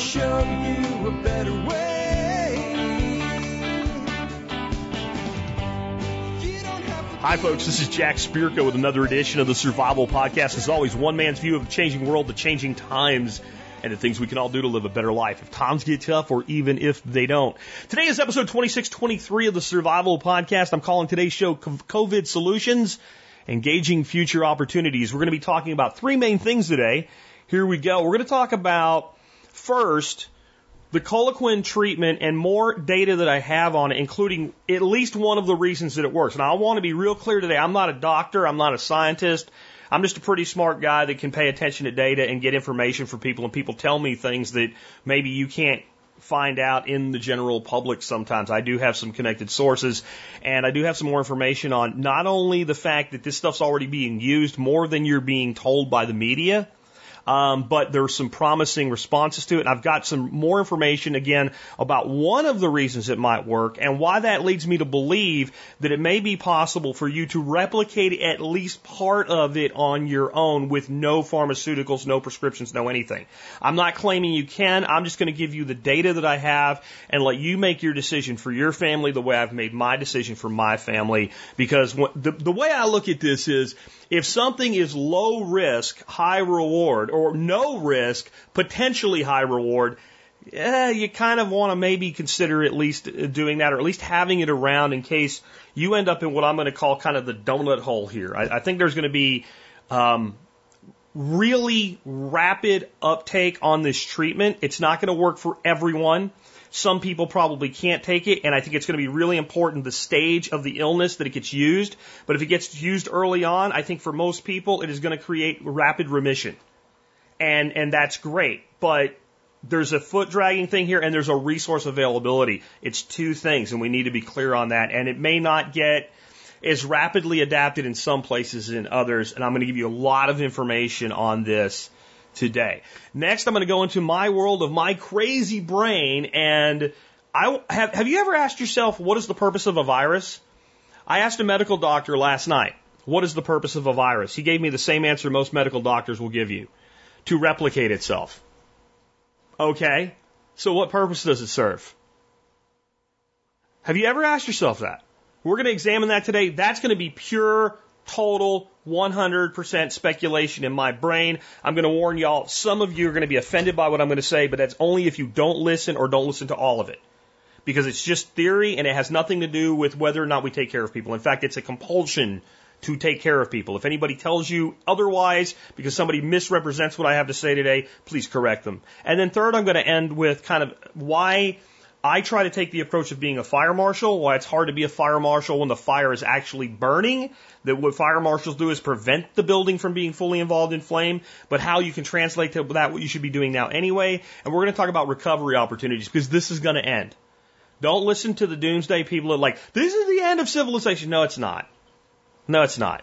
show you a better way. Hi, folks. This is Jack Spirko with another edition of the Survival Podcast. As always, one man's view of the changing world, the changing times, and the things we can all do to live a better life if times get tough or even if they don't. Today is episode 2623 of the Survival Podcast. I'm calling today's show COVID Solutions, and Gauging Future Opportunities. We're going to be talking about three main things today. Here we go. We're going to talk about first the chloroquine treatment and more data that I have on it, including at least one of the reasons that it works. And I want to be real clear today. I'm not a doctor. I'm not a scientist. I'm just a pretty smart guy that can pay attention to data and get information for people. And people tell me things that maybe you can't find out in the general public sometimes. I do have some connected sources and I do have some more information on not only the fact that this stuff's already being used more than you're being told by the media, um, but there's some promising responses to it. And I've got some more information again about one of the reasons it might work and why that leads me to believe that it may be possible for you to replicate at least part of it on your own with no pharmaceuticals, no prescriptions, no anything. I'm not claiming you can. I'm just going to give you the data that I have and let you make your decision for your family the way I've made my decision for my family. Because the, the way I look at this is if something is low risk, high reward, or no risk, potentially high reward, eh, you kind of want to maybe consider at least doing that, or at least having it around in case you end up in what I'm going to call kind of the donut hole here. I, I think there's going to be um, really rapid uptake on this treatment. It's not going to work for everyone. Some people probably can't take it, and I think it's going to be really important the stage of the illness that it gets used. But if it gets used early on, I think for most people it is going to create rapid remission. And and that's great. But there's a foot dragging thing here and there's a resource availability. It's two things and we need to be clear on that. And it may not get as rapidly adapted in some places than others. And I'm going to give you a lot of information on this today. Next, I'm going to go into my world of my crazy brain. And I have, have you ever asked yourself, what is the purpose of a virus? I asked a medical doctor last night, what is the purpose of a virus? He gave me the same answer most medical doctors will give you to replicate itself. Okay. So what purpose does it serve? Have you ever asked yourself that? We're going to examine that today. That's going to be pure, total, 100% speculation in my brain. I'm going to warn y'all, some of you are going to be offended by what I'm going to say, but that's only if you don't listen or don't listen to all of it. Because it's just theory and it has nothing to do with whether or not we take care of people. In fact, it's a compulsion to take care of people. If anybody tells you otherwise, because somebody misrepresents what I have to say today, please correct them. And then third, I'm going to end with kind of why I try to take the approach of being a fire marshal, why it's hard to be a fire marshal when the fire is actually burning. That what fire marshals do is prevent the building from being fully involved in flame, but how you can translate to that what you should be doing now anyway. And we're going to talk about recovery opportunities because this is going to end. Don't listen to the doomsday people that are like, this is the end of civilization. No, it's not. No, it's not.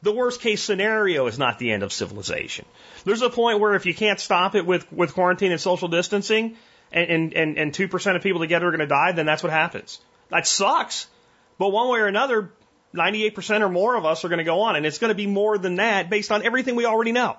The worst case scenario is not the end of civilization. There's a point where if you can't stop it with, with quarantine and social distancing, and, and, and 2% of people together are going to die, then that's what happens. That sucks. But one way or another, 98% or more of us are going to go on, and it's going to be more than that based on everything we already know.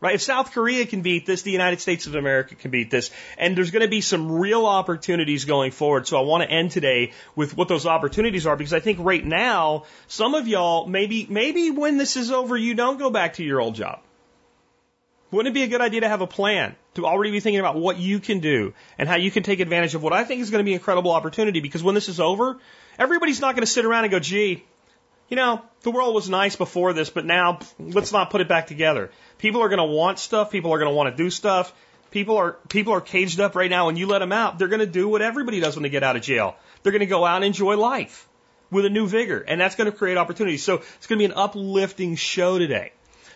Right? If South Korea can beat this, the United States of America can beat this. And there's going to be some real opportunities going forward. So I want to end today with what those opportunities are because I think right now, some of y'all, maybe, maybe when this is over, you don't go back to your old job. Wouldn't it be a good idea to have a plan, to already be thinking about what you can do and how you can take advantage of what I think is going to be an incredible opportunity because when this is over, everybody's not going to sit around and go, gee, you know, the world was nice before this, but now let's not put it back together. People are going to want stuff. People are going to want to do stuff. People are people are caged up right now, and you let them out, they're going to do what everybody does when they get out of jail. They're going to go out and enjoy life with a new vigor, and that's going to create opportunities. So it's going to be an uplifting show today.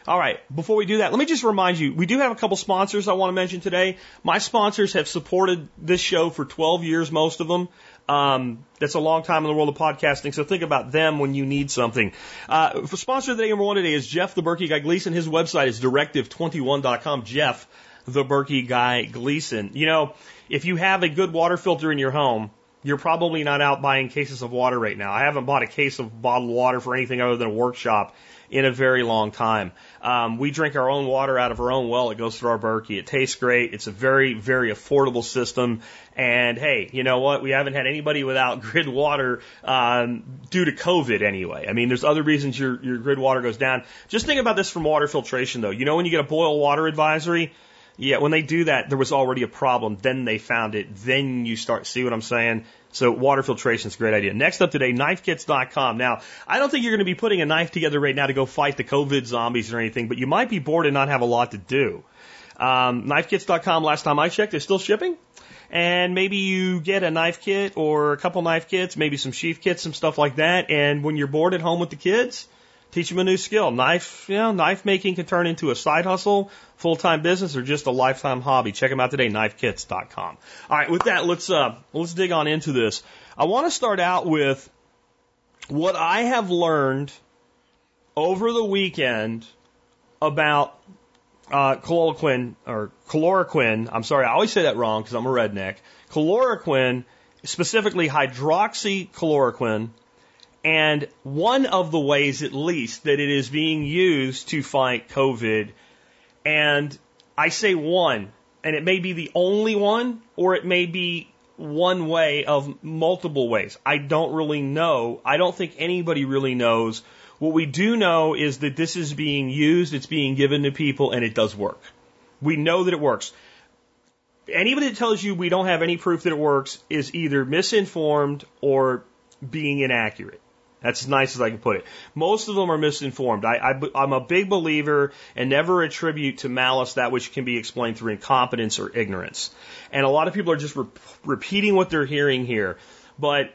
All right, before we do that, let me just remind you, we do have a couple sponsors I want to mention today. My sponsors have supported this show for 12 years, most of them. Um, that's a long time in the world of podcasting, so think about them when you need something. Uh, for sponsor of the day number one today is Jeff the Berkey Guy Gleason. His website is directive21.com. Jeff the Berkey Guy Gleason. You know, if you have a good water filter in your home, you're probably not out buying cases of water right now. I haven't bought a case of bottled water for anything other than a workshop in a very long time. Um, we drink our own water out of our own well. It goes through our Berkey. It tastes great. It's a very, very affordable system. And hey, you know what? We haven't had anybody without grid water um, due to COVID anyway. I mean, there's other reasons your your grid water goes down. Just think about this from water filtration though. You know when you get a boil water advisory yeah, when they do that, there was already a problem. Then they found it. Then you start, see what I'm saying? So water filtration is a great idea. Next up today, knifekits.com. Now, I don't think you're going to be putting a knife together right now to go fight the COVID zombies or anything, but you might be bored and not have a lot to do. Um, knifekits.com, last time I checked, is still shipping. And maybe you get a knife kit or a couple knife kits, maybe some sheath kits, some stuff like that. And when you're bored at home with the kids, Teach them a new skill. Knife, you know, knife making can turn into a side hustle, full time business, or just a lifetime hobby. Check them out today, knifekits.com. All right, with that, let's uh, let's dig on into this. I want to start out with what I have learned over the weekend about uh, chloroquine or chloroquine. I'm sorry, I always say that wrong because I'm a redneck. Chloroquine, specifically hydroxychloroquine and one of the ways, at least, that it is being used to fight COVID, and I say one, and it may be the only one, or it may be one way of multiple ways. I don't really know. I don't think anybody really knows. What we do know is that this is being used, it's being given to people, and it does work. We know that it works. Anybody that tells you we don't have any proof that it works is either misinformed or being inaccurate. That's as nice as I can put it. Most of them are misinformed. I, I'm a big believer and never attribute to malice that which can be explained through incompetence or ignorance. And a lot of people are just re- repeating what they're hearing here. But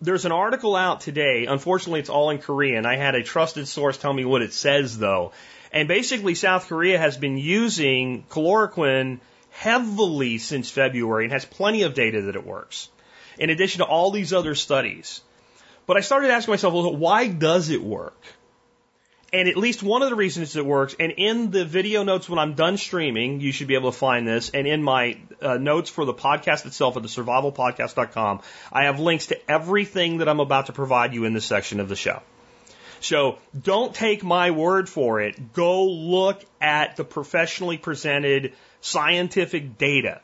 there's an article out today. Unfortunately, it's all in Korean. I had a trusted source tell me what it says, though. And basically, South Korea has been using chloroquine heavily since February and has plenty of data that it works. In addition to all these other studies. But I started asking myself, well, why does it work? And at least one of the reasons it works, and in the video notes when I'm done streaming, you should be able to find this, and in my uh, notes for the podcast itself at the survivalpodcast.com, I have links to everything that I'm about to provide you in this section of the show. So don't take my word for it. Go look at the professionally presented scientific data.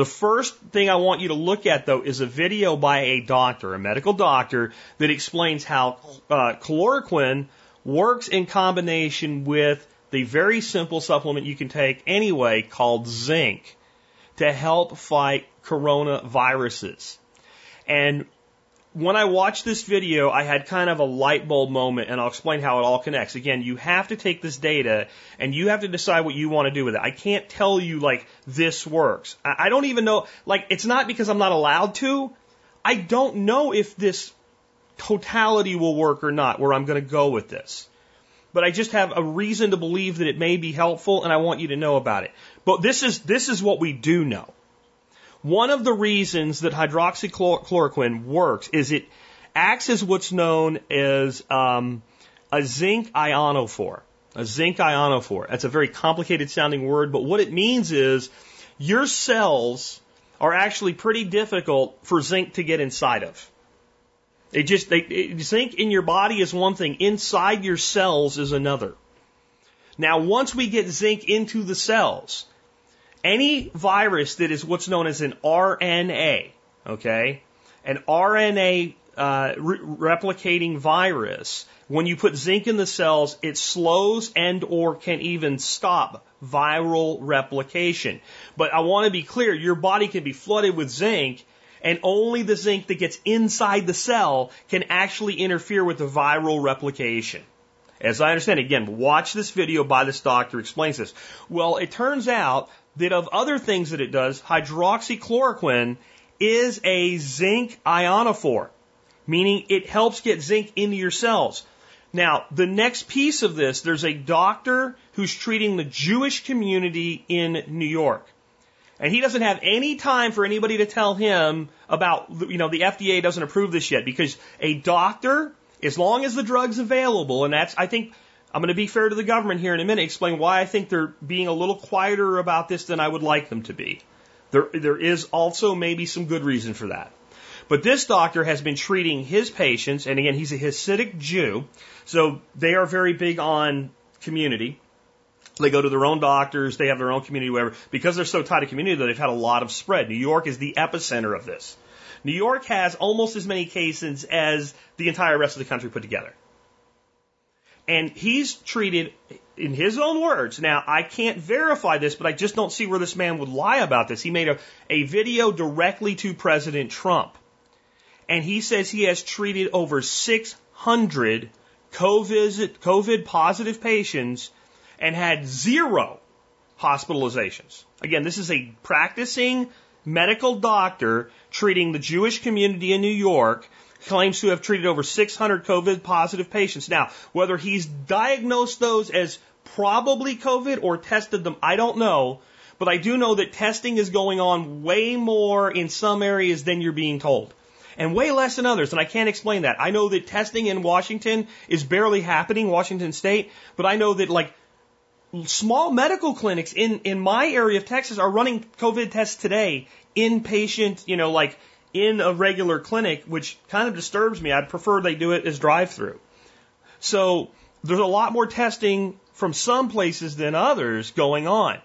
The first thing I want you to look at, though, is a video by a doctor, a medical doctor, that explains how uh, chloroquine works in combination with the very simple supplement you can take anyway called zinc to help fight coronaviruses. And when I watched this video, I had kind of a light bulb moment, and I'll explain how it all connects. Again, you have to take this data and you have to decide what you want to do with it. I can't tell you, like, this works. I don't even know, like, it's not because I'm not allowed to. I don't know if this totality will work or not, where I'm going to go with this. But I just have a reason to believe that it may be helpful, and I want you to know about it. But this is, this is what we do know. One of the reasons that hydroxychloroquine works is it acts as what's known as um, a zinc ionophore. A zinc ionophore. That's a very complicated sounding word, but what it means is your cells are actually pretty difficult for zinc to get inside of. It just they, it, zinc in your body is one thing, inside your cells is another. Now, once we get zinc into the cells, any virus that is what's known as an RNA, okay, an RNA uh, re- replicating virus, when you put zinc in the cells, it slows and or can even stop viral replication. But I want to be clear, your body can be flooded with zinc and only the zinc that gets inside the cell can actually interfere with the viral replication. As I understand, again, watch this video by this doctor explains this. Well, it turns out that of other things that it does, hydroxychloroquine is a zinc ionophore, meaning it helps get zinc into your cells. Now, the next piece of this, there's a doctor who's treating the Jewish community in New York. And he doesn't have any time for anybody to tell him about, you know, the FDA doesn't approve this yet because a doctor, as long as the drug's available, and that's, I think, I'm going to be fair to the government here in a minute, explain why I think they're being a little quieter about this than I would like them to be. There, there is also maybe some good reason for that. But this doctor has been treating his patients, and again, he's a Hasidic Jew, so they are very big on community. They go to their own doctors, they have their own community, whatever. Because they're so tied to community, though, they've had a lot of spread. New York is the epicenter of this. New York has almost as many cases as the entire rest of the country put together. And he's treated, in his own words, now I can't verify this, but I just don't see where this man would lie about this. He made a, a video directly to President Trump. And he says he has treated over 600 COVID, COVID positive patients and had zero hospitalizations. Again, this is a practicing medical doctor treating the Jewish community in New York claims to have treated over 600 COVID positive patients. Now, whether he's diagnosed those as probably COVID or tested them, I don't know. But I do know that testing is going on way more in some areas than you're being told. And way less in others, and I can't explain that. I know that testing in Washington is barely happening, Washington State, but I know that like small medical clinics in, in my area of Texas are running COVID tests today, in inpatient, you know, like in a regular clinic, which kind of disturbs me. I'd prefer they do it as drive through. So there's a lot more testing from some places than others going on.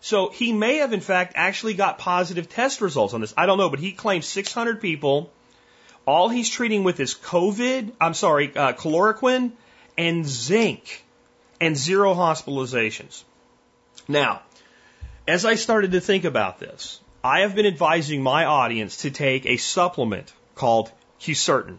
So he may have, in fact, actually got positive test results on this. I don't know, but he claims 600 people. All he's treating with is COVID, I'm sorry, uh, chloroquine and zinc and zero hospitalizations. Now, as I started to think about this, I have been advising my audience to take a supplement called quercetin.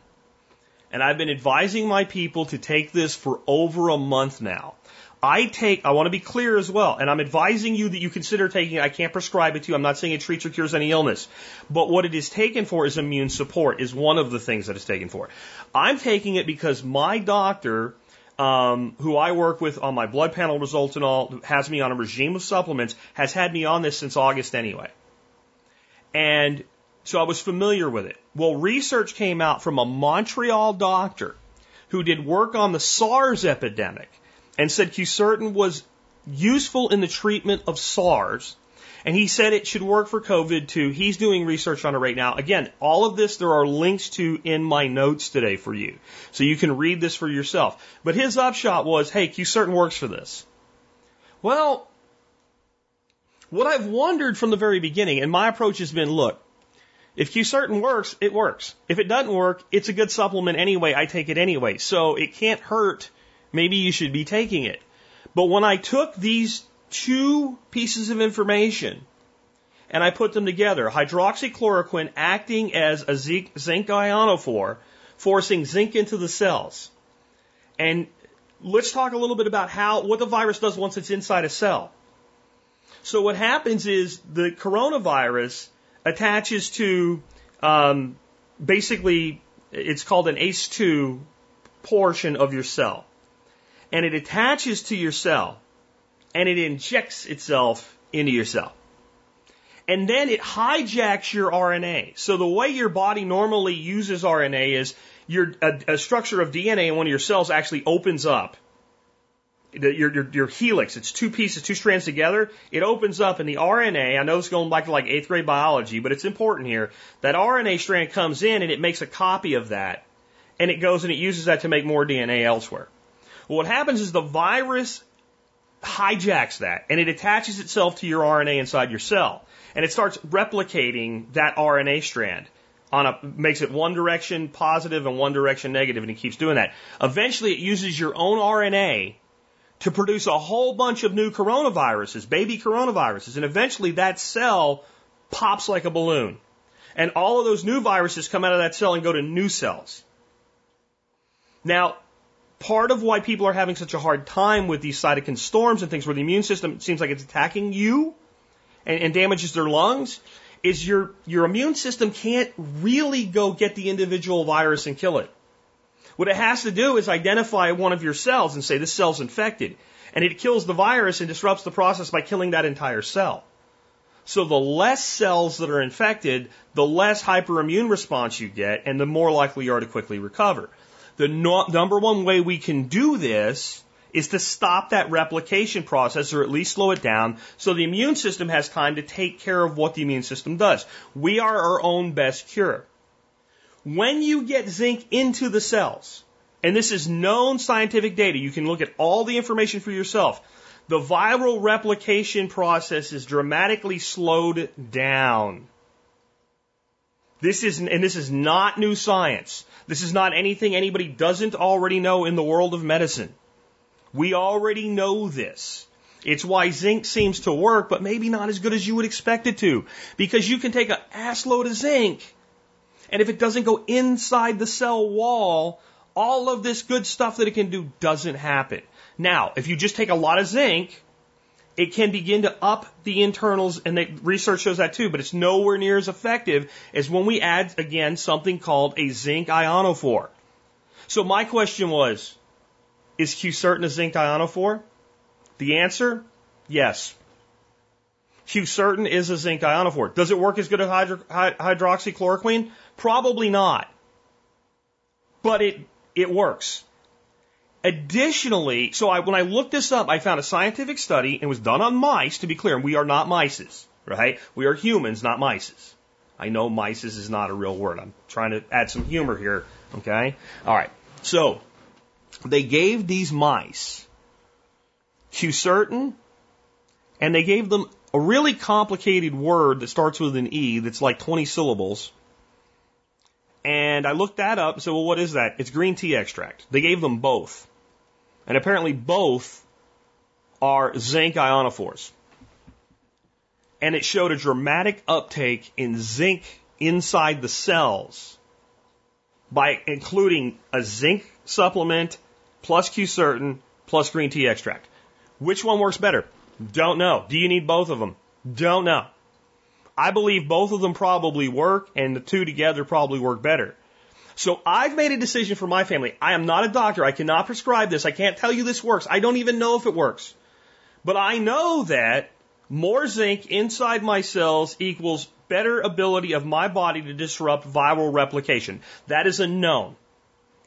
And I've been advising my people to take this for over a month now. I take, I want to be clear as well, and I'm advising you that you consider taking it. I can't prescribe it to you. I'm not saying it treats or cures any illness. But what it is taken for is immune support, is one of the things that it's taken for. I'm taking it because my doctor um, who I work with on my blood panel results and all, has me on a regime of supplements, has had me on this since August anyway. And so I was familiar with it. Well, research came out from a Montreal doctor who did work on the SARS epidemic and said quercetin was useful in the treatment of SARS and he said it should work for COVID too. He's doing research on it right now. Again, all of this there are links to in my notes today for you. So you can read this for yourself. But his upshot was, hey, quercetin works for this. Well, what I've wondered from the very beginning, and my approach has been, look, if quercetin works, it works. If it doesn't work, it's a good supplement anyway. I take it anyway. So it can't hurt. Maybe you should be taking it. But when I took these two pieces of information and I put them together. Hydroxychloroquine acting as a zinc, ionophore, forcing zinc into the cells. And let's talk a little bit about how, what the virus does once it's inside a cell. So what happens is the coronavirus attaches to, um, basically, it's called an ACE2 portion of your cell. And it attaches to your cell and it injects itself into your cell. And then it hijacks your RNA. So the way your body normally uses RNA is your a, a structure of DNA in one of your cells actually opens up. Your, your, your helix, it's two pieces, two strands together. It opens up, and the RNA. I know it's going back to like eighth grade biology, but it's important here. That RNA strand comes in, and it makes a copy of that, and it goes and it uses that to make more DNA elsewhere. Well, what happens is the virus hijacks that and it attaches itself to your RNA inside your cell. And it starts replicating that RNA strand on a, makes it one direction positive and one direction negative, and it keeps doing that. Eventually, it uses your own RNA to produce a whole bunch of new coronaviruses, baby coronaviruses, and eventually that cell pops like a balloon. And all of those new viruses come out of that cell and go to new cells. Now, part of why people are having such a hard time with these cytokine storms and things where the immune system seems like it's attacking you and, and damages their lungs is your, your immune system can't really go get the individual virus and kill it. What it has to do is identify one of your cells and say this cell's infected. And it kills the virus and disrupts the process by killing that entire cell. So the less cells that are infected, the less hyperimmune response you get, and the more likely you are to quickly recover. The no number one way we can do this is to stop that replication process or at least slow it down so the immune system has time to take care of what the immune system does. We are our own best cure. When you get zinc into the cells, and this is known scientific data, you can look at all the information for yourself. The viral replication process is dramatically slowed down. This is, and this is not new science. This is not anything anybody doesn't already know in the world of medicine. We already know this. It's why zinc seems to work, but maybe not as good as you would expect it to. Because you can take an ass load of zinc, and if it doesn't go inside the cell wall, all of this good stuff that it can do doesn't happen. Now, if you just take a lot of zinc, it can begin to up the internals, and the research shows that too, but it's nowhere near as effective as when we add, again, something called a zinc ionophore. So my question was, is quercetin a zinc ionophore? The answer, yes. quercetin is a zinc ionophore. Does it work as good as hydro- hydroxychloroquine? Probably not. But it, it works. Additionally, so I, when I looked this up, I found a scientific study and it was done on mice, to be clear, and we are not mices, right? We are humans, not mices. I know mices is not a real word. I'm trying to add some humor here, okay? All right. So, they gave these mice quercetin, and they gave them a really complicated word that starts with an E that's like 20 syllables. And I looked that up. and said, well, what is that? It's green tea extract. They gave them both. And apparently both are zinc ionophores. And it showed a dramatic uptake in zinc inside the cells by including a zinc supplement plus quercetin plus green tea extract. Which one works better? Don't know. Do you need both of them? Don't know. I believe both of them probably work and the two together probably work better. So I've made a decision for my family. I am not a doctor. I cannot prescribe this. I can't tell you this works. I don't even know if it works. But I know that more zinc inside my cells equals better ability of my body to disrupt viral replication. That is a known.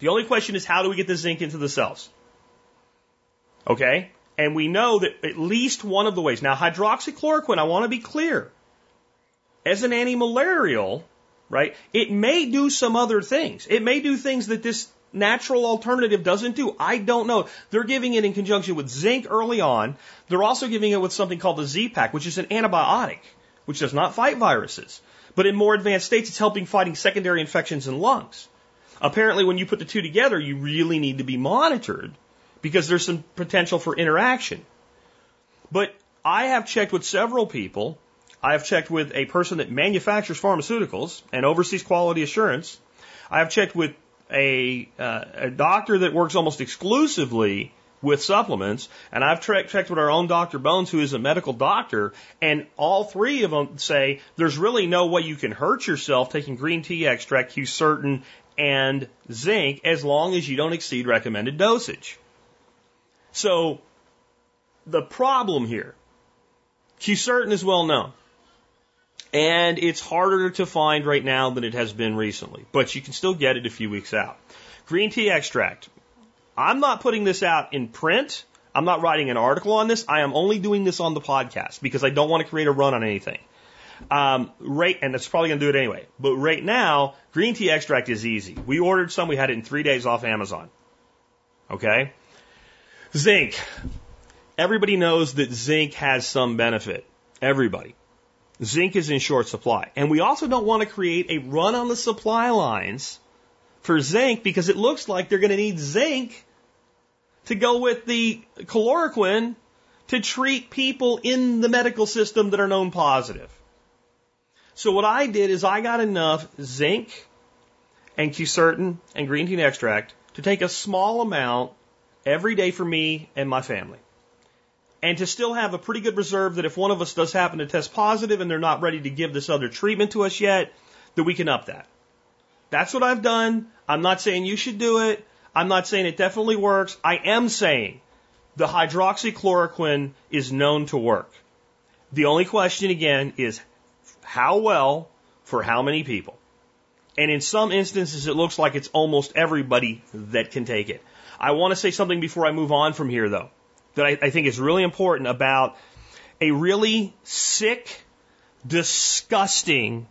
The only question is how do we get the zinc into the cells? Okay? And we know that at least one of the ways. Now, hydroxychloroquine, I want to be clear. As an anti-malarial, right, it may do some other things. It may do things that this natural alternative doesn't do. I don't know. They're giving it in conjunction with zinc early on. They're also giving it with something called the Z-Pak, which is an antibiotic, which does not fight viruses. But in more advanced states, it's helping fighting secondary infections in lungs. Apparently, when you put the two together, you really need to be monitored because there's some potential for interaction. But I have checked with several people. I have checked with a person that manufactures pharmaceuticals and oversees quality assurance. I have checked with a, uh, a doctor that works almost exclusively with supplements, and I've checked with our own Dr. Bones, who is a medical doctor, and all three of them say there's really no way you can hurt yourself taking green tea extract, quercetin, and zinc as long as you don't exceed recommended dosage. So the problem here, quercetin is well known. And it's harder to find right now than it has been recently, but you can still get it a few weeks out. Green tea extract. I'm not putting this out in print. I'm not writing an article on this. I am only doing this on the podcast because I don't want to create a run on anything. Um, right, and that's probably going to do it anyway. But right now, green tea extract is easy. We ordered some. We had it in three days off Amazon. Okay. Zinc. Everybody knows that zinc has some benefit. Everybody. Zinc is in short supply. And we also don't want to create a run on the supply lines for zinc because it looks like they're going to need zinc to go with the chloroquine to treat people in the medical system that are known positive. So what I did is I got enough zinc and quercetin and green tea extract to take a small amount every day for me and my family. And to still have a pretty good reserve that if one of us does happen to test positive and they're not ready to give this other treatment to us yet, that we can up that. That's what I've done. I'm not saying you should do it. I'm not saying it definitely works. I am saying the hydroxychloroquine is known to work. The only question again is how well for how many people? And in some instances, it looks like it's almost everybody that can take it. I want to say something before I move on from here, though, that I, I think is really important about a really sick, disgusting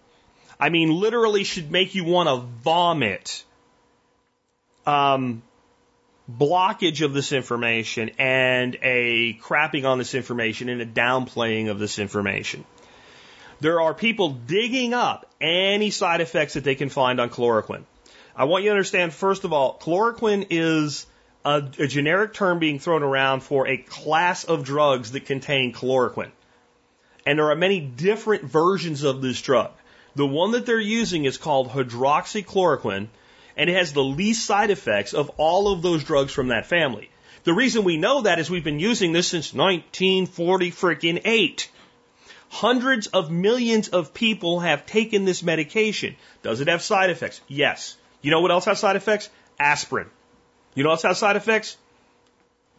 I mean, literally should make you want to vomit. Um, blockage of this information and a crapping on this information and a downplaying of this information. There are people digging up any side effects that they can find on chloroquine. I want you to understand, first of all, chloroquine is a, a generic term being thrown around for a class of drugs that contain chloroquine. And there are many different versions of this drug. The one that they're using is called hydroxychloroquine, and it has the least side effects of all of those drugs from that family. The reason we know that is we've been using this since 1940 freaking eight. Hundreds of millions of people have taken this medication. Does it have side effects? Yes. You know what else has side effects? Aspirin. You know else has side effects?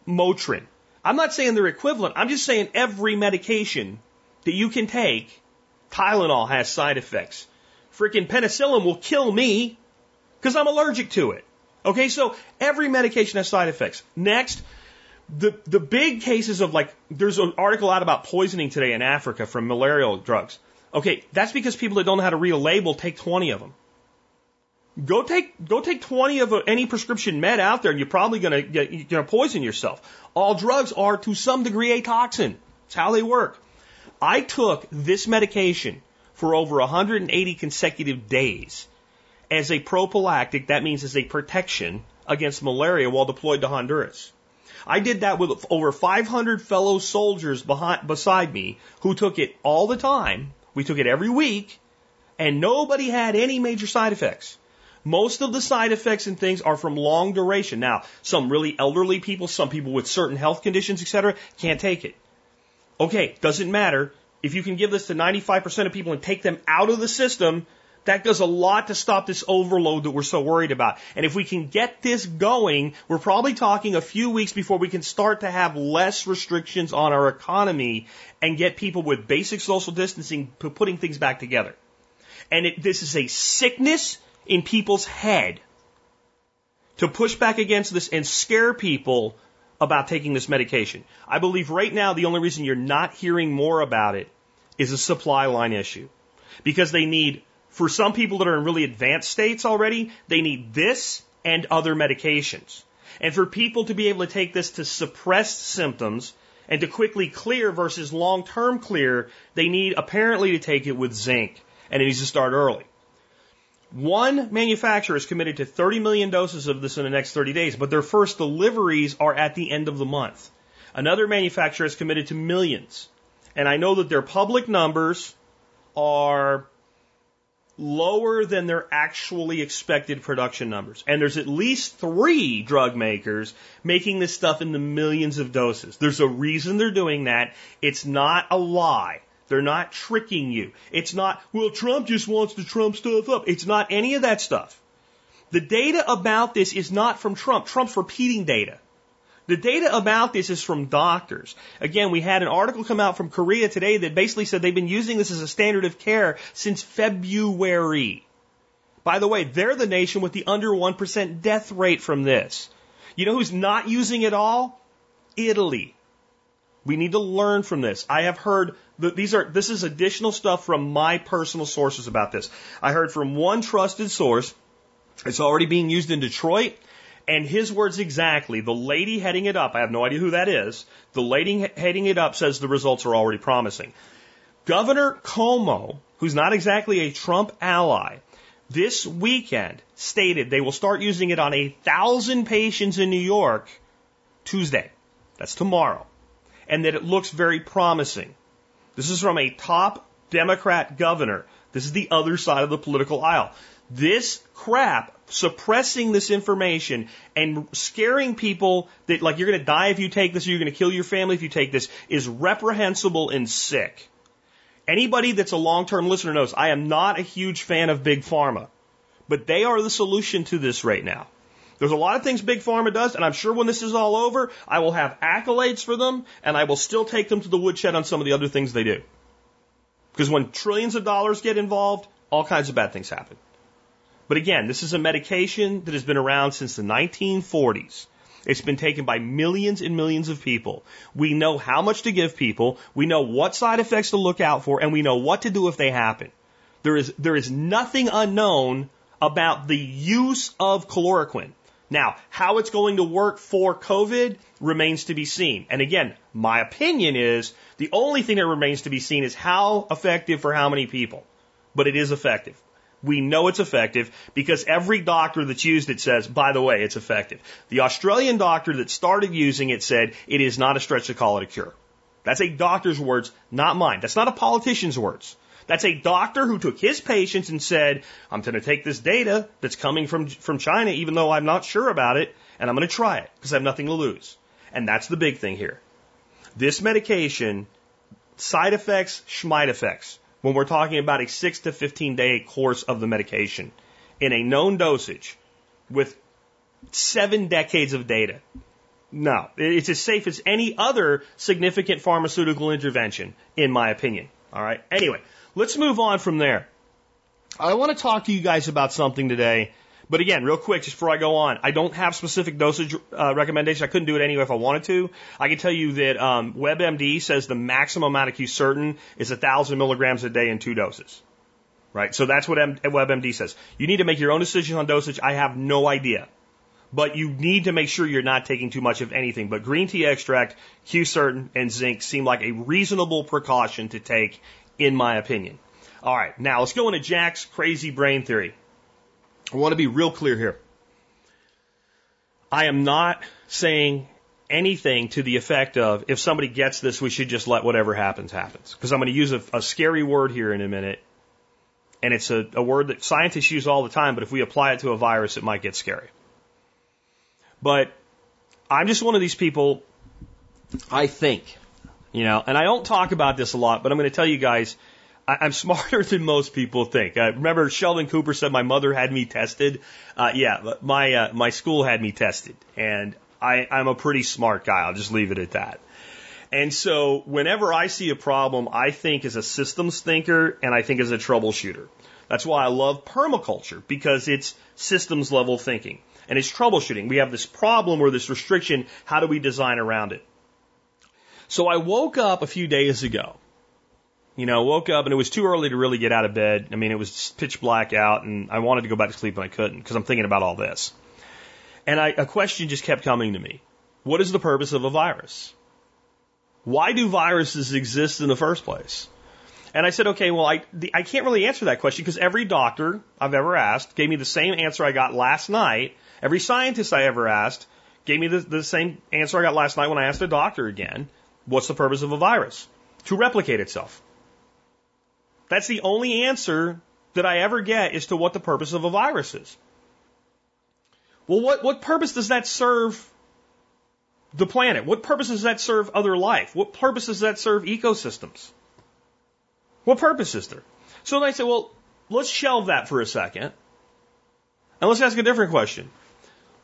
Motrin. I'm not saying they're equivalent. I'm just saying every medication that you can take, Tylenol has side effects. Freaking penicillin will kill me because I'm allergic to it. Okay, so every medication has side effects. Next, the the big cases of like there's an article out about poisoning today in Africa from malarial drugs. Okay, that's because people that don't know how to read a label take 20 of them. Go take go take 20 of uh, any prescription med out there, and you're probably gonna you're gonna poison yourself. All drugs are to some degree a toxin. It's how they work. I took this medication for over 180 consecutive days as a prophylactic, that means as a protection against malaria while deployed to Honduras. I did that with over 500 fellow soldiers behind, beside me who took it all the time. We took it every week, and nobody had any major side effects. Most of the side effects and things are from long duration. Now, some really elderly people, some people with certain health conditions, etc., can't take it. Okay, doesn't matter. If you can give this to 95% of people and take them out of the system, that does a lot to stop this overload that we're so worried about. And if we can get this going, we're probably talking a few weeks before we can start to have less restrictions on our economy and get people with basic social distancing putting things back together. And it, this is a sickness in people's head to push back against this and scare people about taking this medication. I believe right now the only reason you're not hearing more about it is a supply line issue. Because they need for some people that are in really advanced states already, they need this and other medications. And for people to be able to take this to suppress symptoms and to quickly clear versus long term clear, they need apparently to take it with zinc. And it needs to start early. One manufacturer is committed to 30 million doses of this in the next 30 days, but their first deliveries are at the end of the month. Another manufacturer is committed to millions. And I know that their public numbers are lower than their actually expected production numbers. And there's at least three drug makers making this stuff in the millions of doses. There's a reason they're doing that. It's not a lie. They're not tricking you. It's not, well, Trump just wants to trump stuff up. It's not any of that stuff. The data about this is not from Trump. Trump's repeating data. The data about this is from doctors. Again, we had an article come out from Korea today that basically said they've been using this as a standard of care since February. By the way, they're the nation with the under 1% death rate from this. You know who's not using it all? Italy. We need to learn from this. I have heard these are, this is additional stuff from my personal sources about this. I heard from one trusted source. It's already being used in Detroit. And his words exactly, the lady heading it up, I have no idea who that is, the lady heading it up says the results are already promising. Governor Cuomo, who's not exactly a Trump ally, this weekend stated they will start using it on a thousand patients in New York Tuesday. That's tomorrow. And that it looks very promising. This is from a top Democrat governor. This is the other side of the political aisle. This crap suppressing this information and scaring people that like you're going to die if you take this or you're going to kill your family if you take this is reprehensible and sick. Anybody that's a long-term listener knows I am not a huge fan of big pharma, but they are the solution to this right now. There's a lot of things big pharma does, and I'm sure when this is all over, I will have accolades for them, and I will still take them to the woodshed on some of the other things they do. Because when trillions of dollars get involved, all kinds of bad things happen. But again, this is a medication that has been around since the 1940s. It's been taken by millions and millions of people. We know how much to give people. We know what side effects to look out for and we know what to do if they happen. There is, there is nothing unknown about the use of chloroquine. Now, how it's going to work for COVID remains to be seen. And again, my opinion is the only thing that remains to be seen is how effective for how many people. But it is effective. We know it's effective because every doctor that's used it says, by the way, it's effective. The Australian doctor that started using it said it is not a stretch to call it a cure. That's a doctor's words, not mine. That's not a politician's words. That's a doctor who took his patients and said, I'm going to take this data that's coming from, from China, even though I'm not sure about it, and I'm going to try it because I have nothing to lose. And that's the big thing here. This medication, side effects, schmide effects, when we're talking about a 6 to 15 day course of the medication in a known dosage with seven decades of data. No, it's as safe as any other significant pharmaceutical intervention, in my opinion. All right. Anyway, let's move on from there. I want to talk to you guys about something today but again, real quick, just before I go on, I don't have specific dosage uh, recommendations. I couldn't do it anyway if I wanted to. I can tell you that um, WebMD says the maximum amount of quercetin is 1,000 milligrams a day in two doses. Right? So that's what M- WebMD says. You need to make your own decision on dosage. I have no idea. But you need to make sure you're not taking too much of anything. But green tea extract, quercetin, and zinc seem like a reasonable precaution to take, in my opinion. All right, now let's go into Jack's crazy brain theory. I want to be real clear here. I am not saying anything to the effect of if somebody gets this, we should just let whatever happens happens. Because I'm going to use a, a, scary word here in a minute. And it's a, a word that scientists use all the time, but if we apply it to a virus, it might get scary. But I'm just one of these people, I think, you know, and I don't talk about this a lot, but I'm going to tell you guys I, am smarter than most people think. I remember Sheldon Cooper said my mother had me tested. Uh, yeah, my uh, my school had me tested, and I, I'm a pretty smart guy. I'll just leave it at that. And so whenever I see a problem, I think as a systems thinker and I think as a troubleshooter. That's why I love permaculture because it's systems level thinking and it's troubleshooting. We have this problem or this restriction. How do we design around it? So I woke up a few days ago you know, woke up and it was too early to really get out of bed. I mean, it was pitch black out and I wanted to go back to sleep and I couldn't because I'm thinking about all this. And I, a question just kept coming to me. What is the purpose of a virus? Why do viruses exist in the first place? And I said, okay, well, I, the, I can't really answer that question because every doctor I've ever asked gave me the same answer I got last night. Every scientist I ever asked gave me the, the same answer I got last night when I asked a doctor again. What's the purpose of a virus? To replicate itself. That's the only answer that I ever get as to what the purpose of a virus is. Well, what, what purpose does that serve the planet? What purpose does that serve other life? What purpose does that serve ecosystems? What purpose is there? So then I say, well, let's shelve that for a second. And let's ask a different question.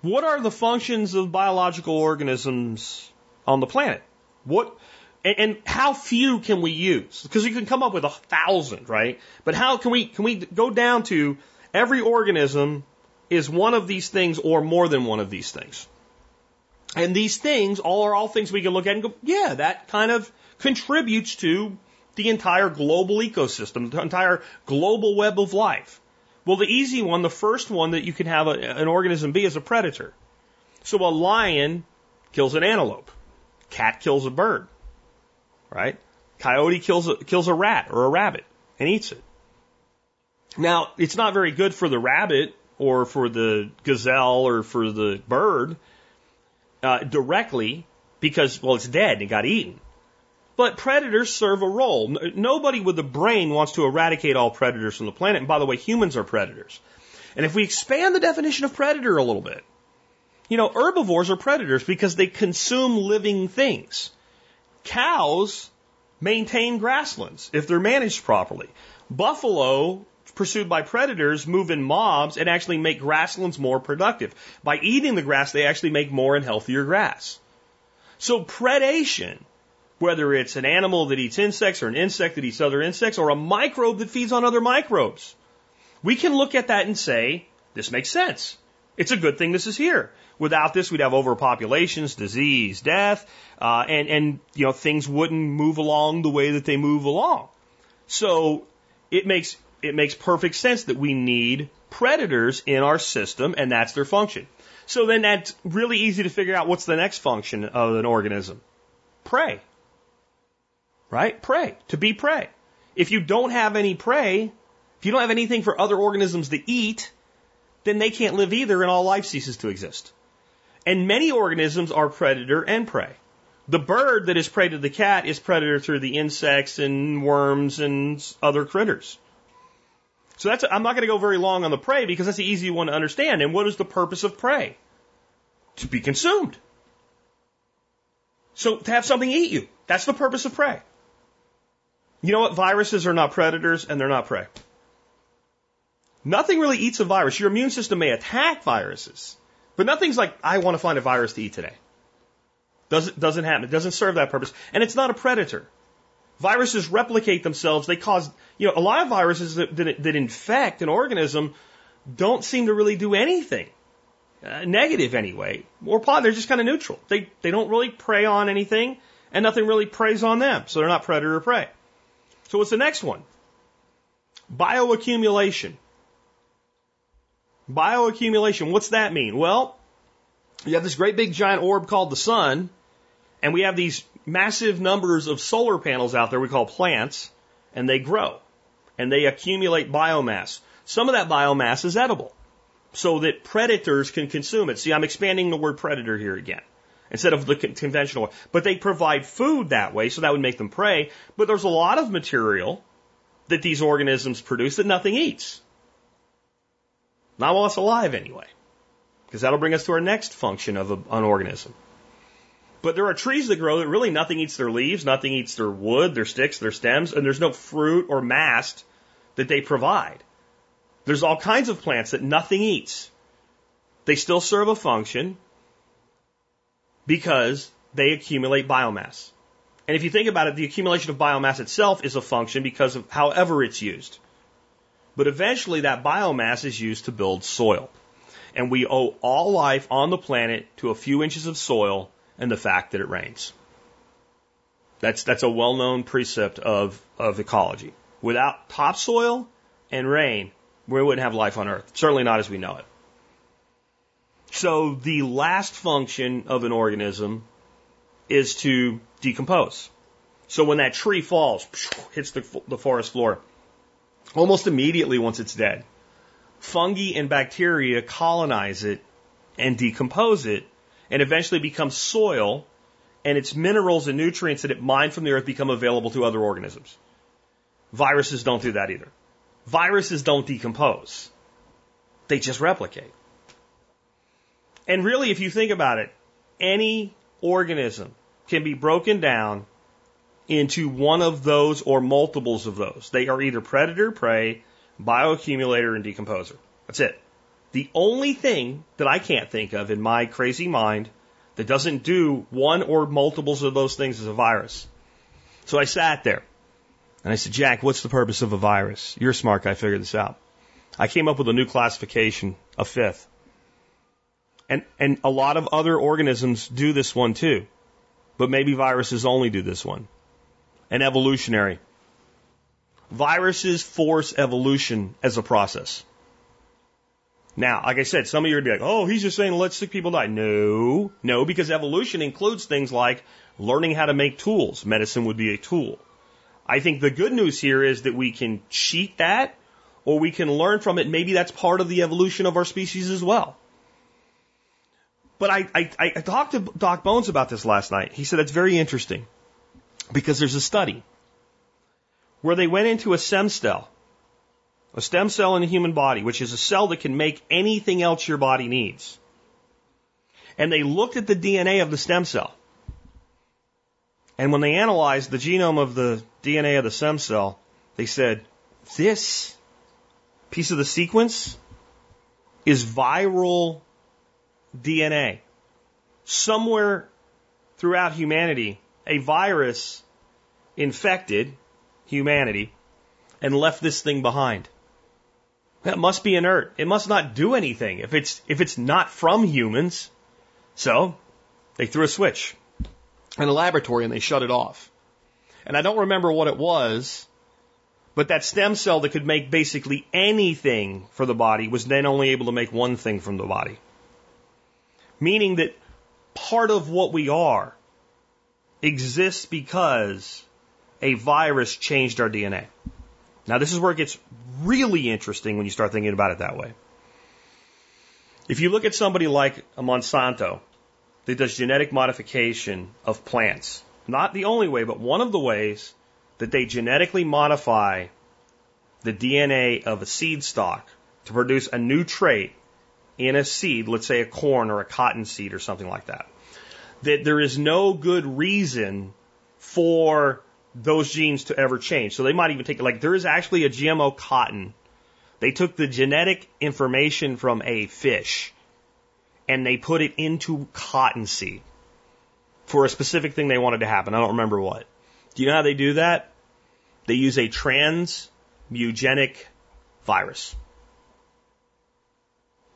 What are the functions of biological organisms on the planet? What, and, and how few can we use? Because you can come up with a thousand, right? But how can we can we go down to every organism is one of these things or more than one of these things? And these things all are all things we can look at and go, yeah, that kind of contributes to the entire global ecosystem, the entire global web of life. Well, the easy one, the first one that you can have a, an organism be is a predator. So a lion kills an antelope. Cat kills a bird right? Coyote kills a, kills a rat or a rabbit and eats it. Now, it's not very good for the rabbit or for the gazelle or for the bird uh, directly because, well, it's dead and it got eaten. But predators serve a role. Nobody with a brain wants to eradicate all predators from the planet. And by the way, humans are predators. And if we expand the definition of predator a little bit, you know, herbivores are predators because they consume living things. Cows maintain grasslands if they're managed properly. Buffalo, pursued by predators, move in mobs and actually make grasslands more productive. By eating the grass, they actually make more and healthier grass. So predation, whether it's an animal that eats insects or an insect that eats other insects or a microbe that feeds on other microbes, we can look at that and say, this makes sense. It's a good thing this is here. Without this, we'd have overpopulations, disease, death, uh, and and you know things wouldn't move along the way that they move along. So it makes it makes perfect sense that we need predators in our system, and that's their function. So then that's really easy to figure out what's the next function of an organism. Prey. Right? Prey. To be prey. If you don't have any prey, if you don't have anything for other organisms to eat, then they can't live either and all life ceases to exist. And many organisms are predator and prey. The bird that is prey to the cat is predator through the insects and worms and other critters. So that's, I'm not going to go very long on the prey because that's the easy one to understand. And what is the purpose of prey? To be consumed. So to have something eat you. That's the purpose of prey. You know what? Viruses are not predators and they're not prey. Nothing really eats a virus. Your immune system may attack viruses, but nothing's like, I want to find a virus to eat today. Doesn't, doesn't happen. It doesn't serve that purpose. And it's not a predator. Viruses replicate themselves. They cause, you know, a lot of viruses that, that, that infect an organism don't seem to really do anything. Uh, negative anyway, or positive. They're just kind of neutral. They, they don't really prey on anything, and nothing really preys on them. So they're not predator or prey. So what's the next one? Bioaccumulation. Bioaccumulation, what's that mean? Well, you have this great big giant orb called the sun, and we have these massive numbers of solar panels out there we call plants, and they grow and they accumulate biomass. Some of that biomass is edible so that predators can consume it. See, I'm expanding the word predator here again instead of the conventional. But they provide food that way, so that would make them prey. But there's a lot of material that these organisms produce that nothing eats. Not while it's alive, anyway. Because that'll bring us to our next function of a, an organism. But there are trees that grow that really nothing eats their leaves, nothing eats their wood, their sticks, their stems, and there's no fruit or mast that they provide. There's all kinds of plants that nothing eats. They still serve a function because they accumulate biomass. And if you think about it, the accumulation of biomass itself is a function because of however it's used. But eventually that biomass is used to build soil. And we owe all life on the planet to a few inches of soil and the fact that it rains. That's, that's a well known precept of, of ecology. Without topsoil and rain, we wouldn't have life on Earth. Certainly not as we know it. So the last function of an organism is to decompose. So when that tree falls, hits the, the forest floor, almost immediately once it's dead, fungi and bacteria colonize it and decompose it and eventually become soil and its minerals and nutrients that it mined from the earth become available to other organisms. Viruses don't do that either. Viruses don't decompose. They just replicate. And really, if you think about it, any organism can be broken down into one of those or multiples of those. They are either predator, prey, bioaccumulator, and decomposer. That's it. The only thing that I can't think of in my crazy mind that doesn't do one or multiples of those things is a virus. So I sat there and I said, Jack, what's the purpose of a virus? You're a smart guy, figure this out. I came up with a new classification, a fifth. And, and a lot of other organisms do this one too. But maybe viruses only do this one. An evolutionary. Viruses force evolution as a process. Now, like I said, some of you to be like, oh, he's just saying let sick people die. No, no, because evolution includes things like learning how to make tools. Medicine would be a tool. I think the good news here is that we can cheat that or we can learn from it. Maybe that's part of the evolution of our species as well. But I, I, I talked to Doc Bones about this last night. He said it's very interesting because there's a study where they went into a stem cell a stem cell in the human body, which is a cell that can make anything else your body needs. And they looked at the DNA of the stem cell. And when they analyzed the genome of the DNA of the stem cell, they said, this piece of the sequence is viral DNA. Somewhere throughout humanity, a virus infected humanity and left this thing behind. That must be inert. It must not do anything if it's if it's not from humans. So they threw a switch in a laboratory and they shut it off. And I don't remember what it was, But that stem cell that could make basically anything for the body was then only able to make one thing from the body. Meaning that part of what we are exists because a virus changed our DNA. Now, this is where it gets really interesting when you start thinking about it that way. If you look at somebody like a Monsanto that does genetic modification of plants, not the only way, but one of the ways that they genetically modify the DNA of a seed stock to produce a new trait in a seed, let's say a corn or a cotton seed or something like that, that there is no good reason for those genes to ever change. So they might even take, like, there is actually a GMO cotton. They took the genetic information from a fish and they put it into cottonseed for a specific thing they wanted to happen. I don't remember what. Do you know how they do that? They use a transmugenic virus.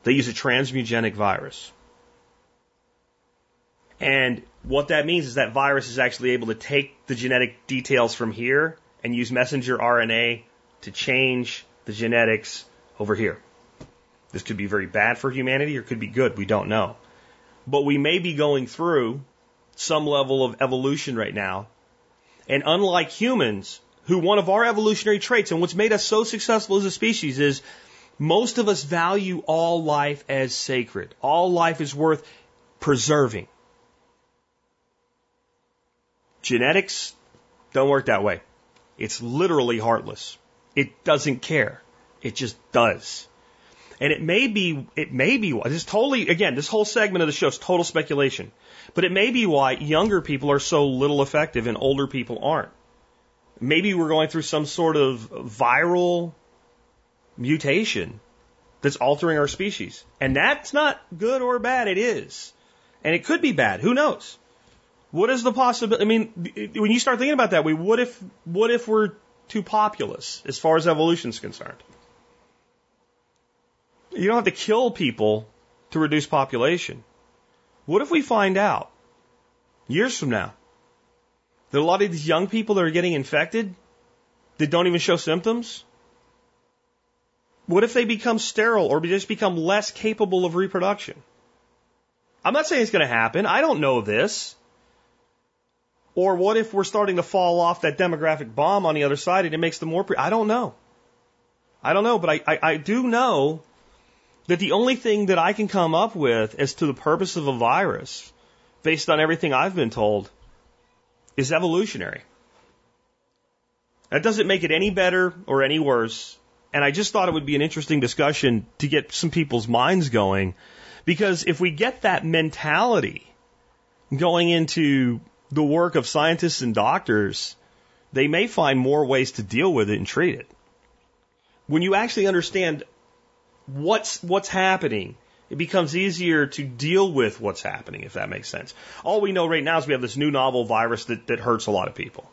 They use a transmugenic virus. And what that means is that virus is actually able to take the genetic details from here and use messenger RNA to change the genetics over here. This could be very bad for humanity or could be good. We don't know. But we may be going through some level of evolution right now. And unlike humans, who one of our evolutionary traits and what's made us so successful as a species is most of us value all life as sacred. All life is worth preserving. Genetics don't work that way. It's literally heartless. It doesn't care. It just does. And it may be, it may be, this totally, again, this whole segment of the show is total speculation. But it may be why younger people are so little effective and older people aren't. Maybe we're going through some sort of viral mutation that's altering our species. And that's not good or bad, it is. And it could be bad. Who knows? What is the possibility? I mean, when you start thinking about that, we what if what if we're too populous as far as evolution is concerned? You don't have to kill people to reduce population. What if we find out years from now that a lot of these young people that are getting infected that don't even show symptoms? What if they become sterile or just become less capable of reproduction? I'm not saying it's going to happen. I don't know this. Or what if we're starting to fall off that demographic bomb on the other side and it makes them more pre- I don't know. I don't know, but I, I, I do know that the only thing that I can come up with as to the purpose of a virus, based on everything I've been told, is evolutionary. That doesn't make it any better or any worse. And I just thought it would be an interesting discussion to get some people's minds going. Because if we get that mentality going into the work of scientists and doctors, they may find more ways to deal with it and treat it. When you actually understand what's what's happening, it becomes easier to deal with what's happening, if that makes sense. All we know right now is we have this new novel virus that, that hurts a lot of people.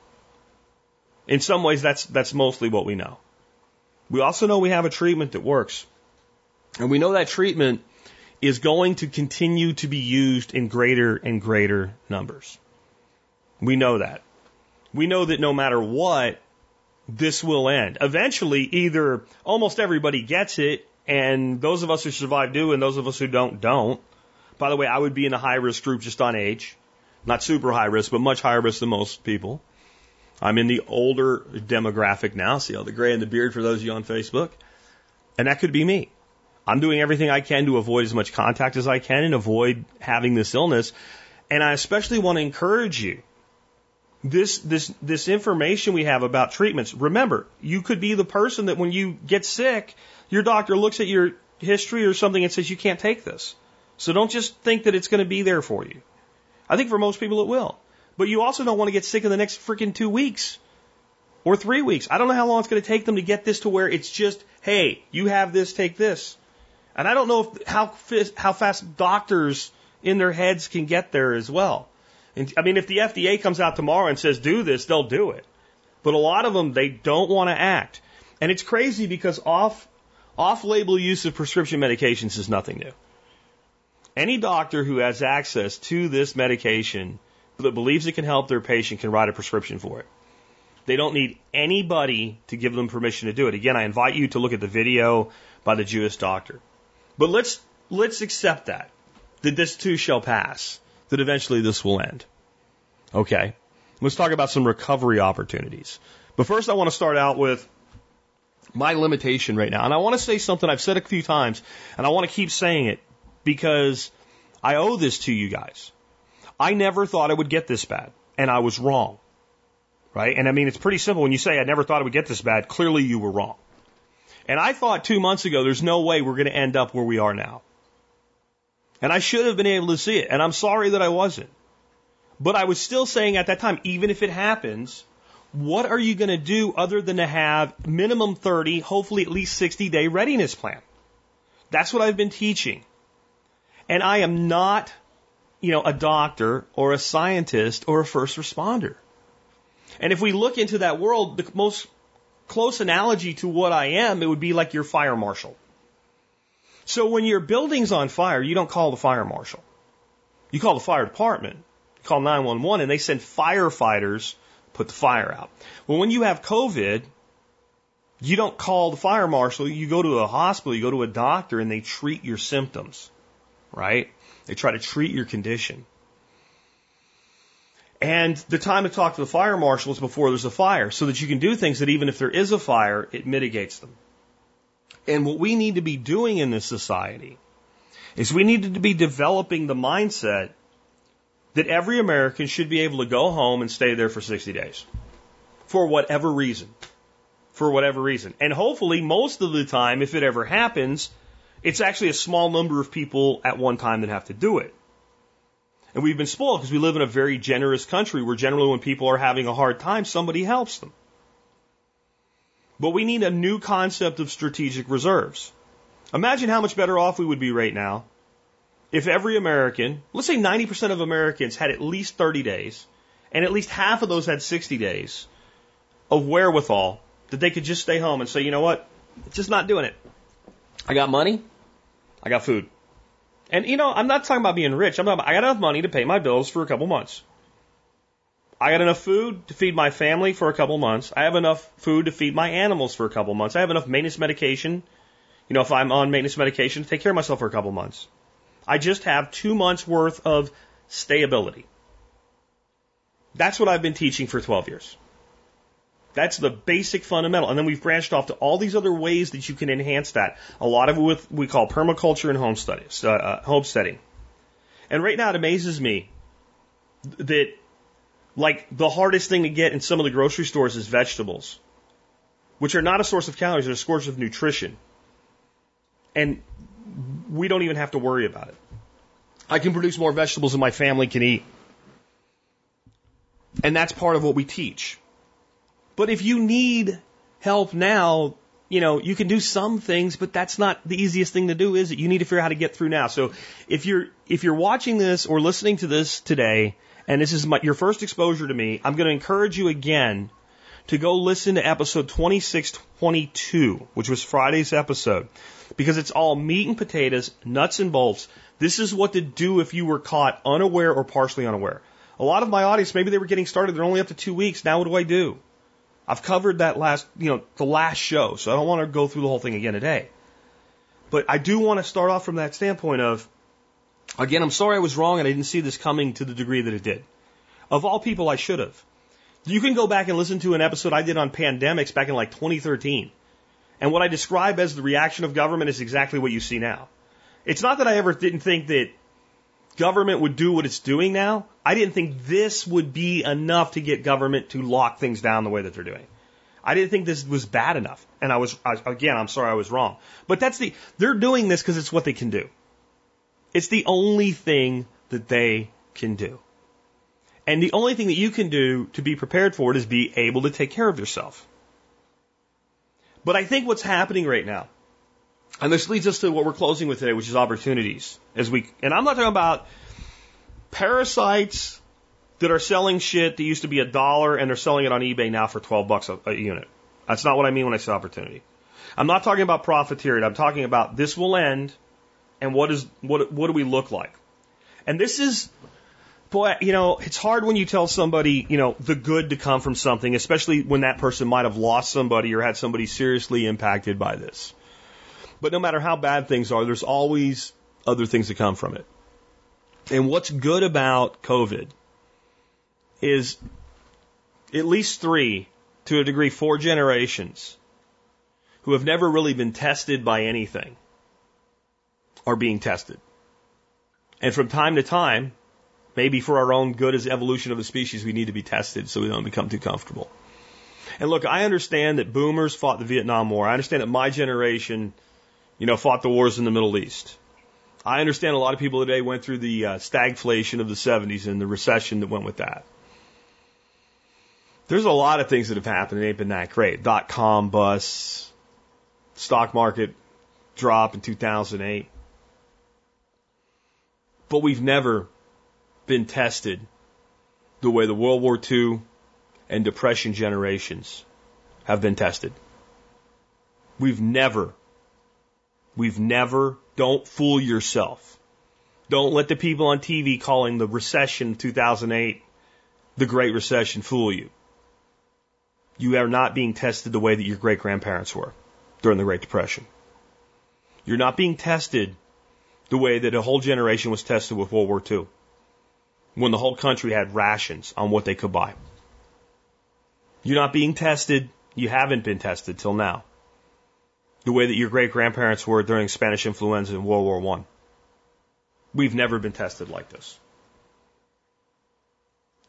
In some ways, that's that's mostly what we know. We also know we have a treatment that works. And we know that treatment is going to continue to be used in greater and greater numbers. We know that. We know that no matter what, this will end. Eventually, either almost everybody gets it, and those of us who survive do, and those of us who don't, don't. By the way, I would be in the high risk group just on age. Not super high risk, but much higher risk than most people. I'm in the older demographic now. See all the gray and the beard for those of you on Facebook? And that could be me. I'm doing everything I can to avoid as much contact as I can and avoid having this illness. And I especially want to encourage you this this this information we have about treatments. Remember, you could be the person that when you get sick, your doctor looks at your history or something and says you can't take this. So don't just think that it's going to be there for you. I think for most people it will. But you also don't want to get sick in the next freaking two weeks or three weeks. I don't know how long it's going to take them to get this to where it's just, hey, you have this, take this. And I don't know if, how how fast doctors in their heads can get there as well. I mean, if the FDA comes out tomorrow and says do this, they'll do it. But a lot of them, they don't want to act. And it's crazy because off, off-label use of prescription medications is nothing new. Any doctor who has access to this medication that believes it can help their patient can write a prescription for it. They don't need anybody to give them permission to do it. Again, I invite you to look at the video by the Jewish doctor. But let's let's accept that that this too shall pass. That eventually this will end. Okay. Let's talk about some recovery opportunities. But first, I want to start out with my limitation right now. And I want to say something I've said a few times, and I want to keep saying it because I owe this to you guys. I never thought it would get this bad, and I was wrong. Right? And I mean, it's pretty simple. When you say I never thought it would get this bad, clearly you were wrong. And I thought two months ago, there's no way we're going to end up where we are now. And I should have been able to see it. And I'm sorry that I wasn't. But I was still saying at that time, even if it happens, what are you going to do other than to have minimum 30, hopefully at least 60 day readiness plan? That's what I've been teaching. And I am not, you know, a doctor or a scientist or a first responder. And if we look into that world, the most close analogy to what I am, it would be like your fire marshal. So when your building's on fire, you don't call the fire marshal. You call the fire department, you call 911, and they send firefighters put the fire out. Well, when you have COVID, you don't call the fire marshal, you go to a hospital, you go to a doctor, and they treat your symptoms, right? They try to treat your condition. And the time to talk to the fire marshal is before there's a fire, so that you can do things that even if there is a fire, it mitigates them. And what we need to be doing in this society is we need to be developing the mindset that every American should be able to go home and stay there for 60 days. For whatever reason. For whatever reason. And hopefully, most of the time, if it ever happens, it's actually a small number of people at one time that have to do it. And we've been spoiled because we live in a very generous country where generally when people are having a hard time, somebody helps them. But we need a new concept of strategic reserves. Imagine how much better off we would be right now if every American, let's say 90% of Americans had at least 30 days, and at least half of those had 60 days of wherewithal that they could just stay home and say, you know what, it's just not doing it. I got money, I got food. And you know, I'm not talking about being rich. I'm about, I got enough money to pay my bills for a couple months. I got enough food to feed my family for a couple months. I have enough food to feed my animals for a couple months. I have enough maintenance medication. You know, if I'm on maintenance medication, to take care of myself for a couple months. I just have two months worth of stability. That's what I've been teaching for 12 years. That's the basic fundamental. And then we've branched off to all these other ways that you can enhance that. A lot of it with we call permaculture and home studies, uh, uh, homesteading. And right now it amazes me that like the hardest thing to get in some of the grocery stores is vegetables, which are not a source of calories, they're a source of nutrition. And we don't even have to worry about it. I can produce more vegetables than my family can eat. And that's part of what we teach. But if you need help now, you know, you can do some things, but that's not the easiest thing to do, is it? You need to figure out how to get through now. So if you're, if you're watching this or listening to this today, and this is my, your first exposure to me, I'm going to encourage you again to go listen to episode 2622, which was Friday's episode, because it's all meat and potatoes, nuts and bolts. This is what to do if you were caught unaware or partially unaware. A lot of my audience, maybe they were getting started, they're only up to two weeks. Now what do I do? I've covered that last, you know, the last show, so I don't want to go through the whole thing again today. But I do want to start off from that standpoint of, again, I'm sorry I was wrong and I didn't see this coming to the degree that it did. Of all people, I should have. You can go back and listen to an episode I did on pandemics back in like 2013. And what I describe as the reaction of government is exactly what you see now. It's not that I ever didn't think that government would do what it's doing now, I didn't think this would be enough to get government to lock things down the way that they're doing. I didn't think this was bad enough. And I was, I, again, I'm sorry I was wrong. But that's the, they're doing this because it's what they can do. It's the only thing that they can do. And the only thing that you can do to be prepared for it is be able to take care of yourself. But I think what's happening right now and this leads us to what we're closing with today, which is opportunities. As we, and I'm not talking about parasites that are selling shit that used to be a dollar and they're selling it on eBay now for 12 bucks a, a unit. That's not what I mean when I say opportunity. I'm not talking about profiteering. I'm talking about this will end and what is, what, what do we look like? And this is boy, you know, it's hard when you tell somebody, you know, the good to come from something, especially when that person might have lost somebody or had somebody seriously impacted by this. But no matter how bad things are, there's always other things that come from it. And what's good about COVID is at least three, to a degree, four generations who have never really been tested by anything are being tested. And from time to time, maybe for our own good as evolution of the species, we need to be tested so we don't become too comfortable. And look, I understand that boomers fought the Vietnam War. I understand that my generation, you know, fought the wars in the Middle East. I understand a lot of people today went through the uh, stagflation of the 70s and the recession that went with that. There's a lot of things that have happened that ain't been that great. Dot com bust, stock market drop in 2008. But we've never been tested the way the World War II and Depression generations have been tested. We've never We've never, don't fool yourself. Don't let the people on TV calling the recession of 2008 the Great Recession fool you. You are not being tested the way that your great grandparents were during the Great Depression. You're not being tested the way that a whole generation was tested with World War II, when the whole country had rations on what they could buy. You're not being tested. You haven't been tested till now the way that your great grandparents were during Spanish influenza in World War One. We've never been tested like this.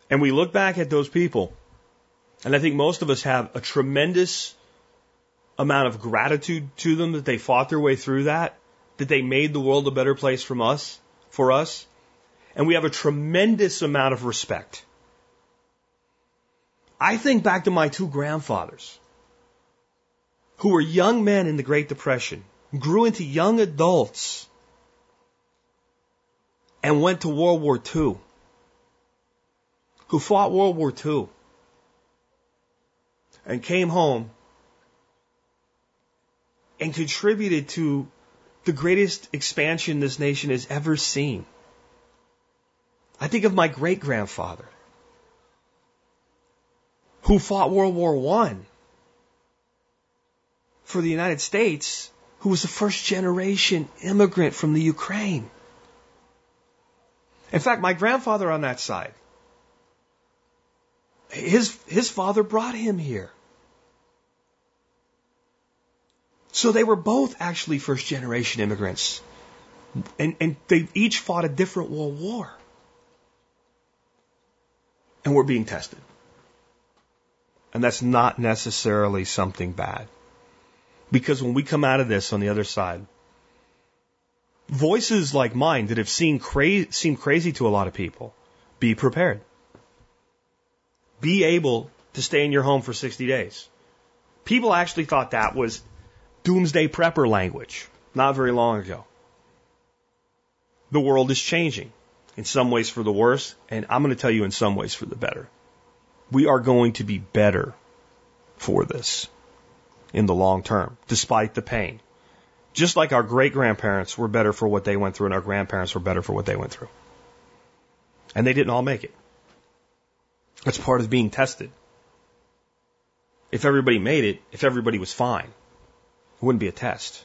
And we look back at those people, and I think most of us have a tremendous amount of gratitude to them that they fought their way through that, that they made the world a better place from us, for us. And we have a tremendous amount of respect. I think back to my two grandfathers who were young men in the Great Depression, grew into young adults, and went to World War II, who fought World War II, and came home and contributed to the greatest expansion this nation has ever seen. I think of my great grandfather who fought World War One for the United States who was a first generation immigrant from the Ukraine. In fact, my grandfather on that side, his, his father brought him here. So they were both actually first generation immigrants. And, and they each fought a different world war. And we're being tested. And that's not necessarily something bad. Because when we come out of this on the other side, voices like mine that have seen cra- seem crazy to a lot of people, be prepared. Be able to stay in your home for 60 days. People actually thought that was doomsday prepper language not very long ago. The world is changing in some ways for the worse, and I'm going to tell you in some ways for the better. We are going to be better for this in the long term, despite the pain. Just like our great grandparents were better for what they went through and our grandparents were better for what they went through. And they didn't all make it. That's part of being tested. If everybody made it, if everybody was fine, it wouldn't be a test.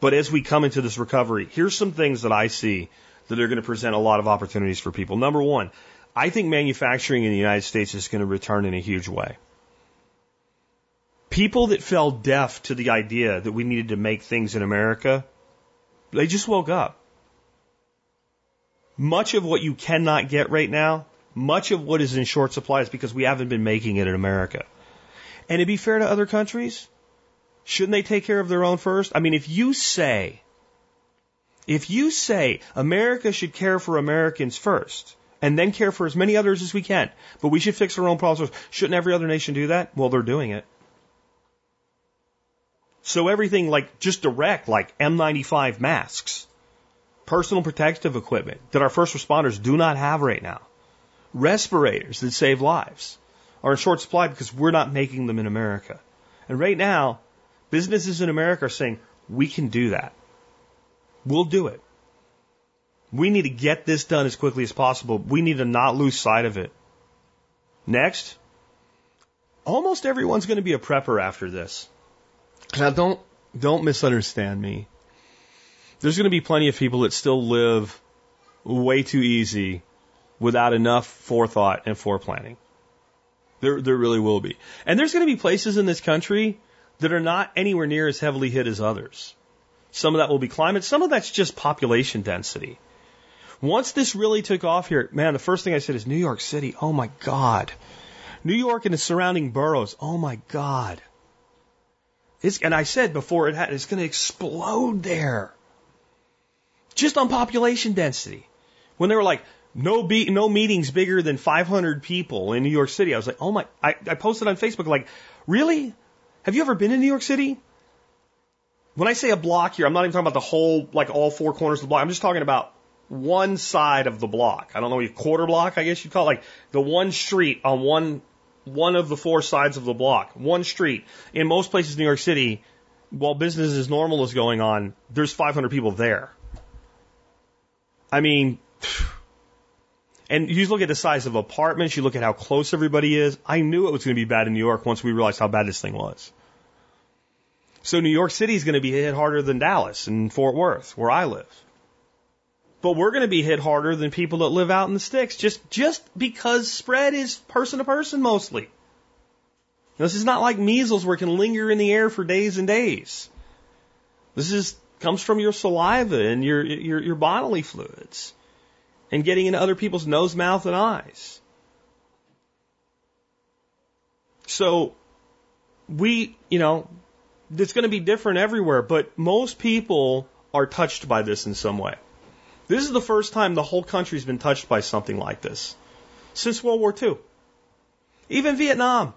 But as we come into this recovery, here's some things that I see that are going to present a lot of opportunities for people. Number one, I think manufacturing in the United States is going to return in a huge way people that fell deaf to the idea that we needed to make things in America, they just woke up. Much of what you cannot get right now, much of what is in short supply is because we haven't been making it in America. And to be fair to other countries, shouldn't they take care of their own first? I mean, if you say, if you say America should care for Americans first, and then care for as many others as we can, but we should fix our own problems, shouldn't every other nation do that? Well, they're doing it. So everything like just direct, like N95 masks, personal protective equipment that our first responders do not have right now, respirators that save lives are in short supply because we're not making them in America. And right now, businesses in America are saying, we can do that. We'll do it. We need to get this done as quickly as possible. We need to not lose sight of it. Next, almost everyone's going to be a prepper after this. Now, don't don't misunderstand me. There's going to be plenty of people that still live way too easy without enough forethought and foreplanning. There, there really will be. And there's going to be places in this country that are not anywhere near as heavily hit as others. Some of that will be climate. Some of that's just population density. Once this really took off here, man, the first thing I said is New York City. Oh my God. New York and the surrounding boroughs. Oh my God. It's, and I said before it had, it's going to explode there. Just on population density. When they were like, no be, no meetings bigger than 500 people in New York City. I was like, oh my, I, I posted on Facebook like, really? Have you ever been in New York City? When I say a block here, I'm not even talking about the whole, like all four corners of the block. I'm just talking about one side of the block. I don't know, a quarter block, I guess you'd call it, like the one street on one, one of the four sides of the block. One street. In most places in New York City, while business as normal is going on, there's 500 people there. I mean, and you look at the size of apartments, you look at how close everybody is. I knew it was going to be bad in New York once we realized how bad this thing was. So New York City is going to be hit harder than Dallas and Fort Worth, where I live. But we're going to be hit harder than people that live out in the sticks, just just because spread is person to person mostly. This is not like measles where it can linger in the air for days and days. This is comes from your saliva and your your, your bodily fluids and getting into other people's nose, mouth, and eyes. So we, you know, it's going to be different everywhere, but most people are touched by this in some way. This is the first time the whole country's been touched by something like this since World War II. Even Vietnam.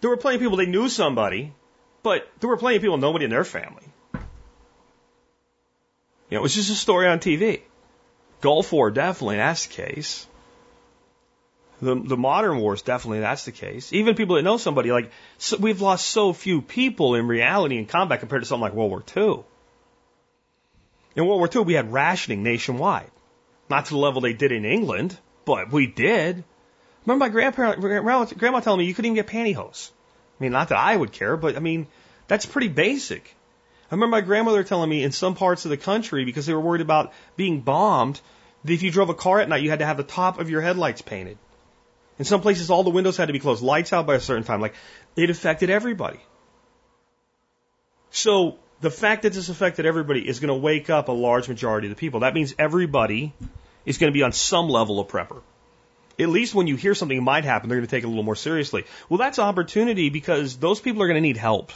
There were plenty of people, they knew somebody, but there were plenty of people, nobody in their family. You know, it was just a story on TV. Gulf War, definitely, that's the case. The, the modern wars, definitely, that's the case. Even people that know somebody, like, so we've lost so few people in reality in combat compared to something like World War II. In World War II, we had rationing nationwide. Not to the level they did in England, but we did. Remember my grandparent, grandma, grandma telling me you couldn't even get pantyhose. I mean, not that I would care, but I mean, that's pretty basic. I remember my grandmother telling me in some parts of the country, because they were worried about being bombed, if you drove a car at night, you had to have the top of your headlights painted. In some places, all the windows had to be closed, lights out by a certain time. Like, it affected everybody. So, the fact that this affected everybody is going to wake up a large majority of the people. That means everybody is going to be on some level of prepper. At least when you hear something might happen, they're going to take it a little more seriously. Well, that's opportunity because those people are going to need help.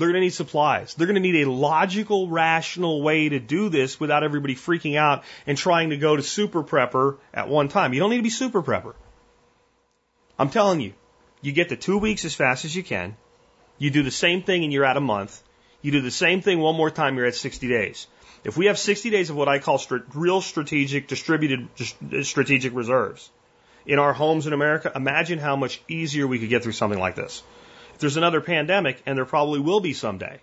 They're going to need supplies. They're going to need a logical, rational way to do this without everybody freaking out and trying to go to super prepper at one time. You don't need to be super prepper. I'm telling you, you get to two weeks as fast as you can. You do the same thing and you're at a month. You do the same thing one more time, you're at 60 days. If we have 60 days of what I call st- real strategic, distributed uh, strategic reserves in our homes in America, imagine how much easier we could get through something like this. There's another pandemic, and there probably will be someday,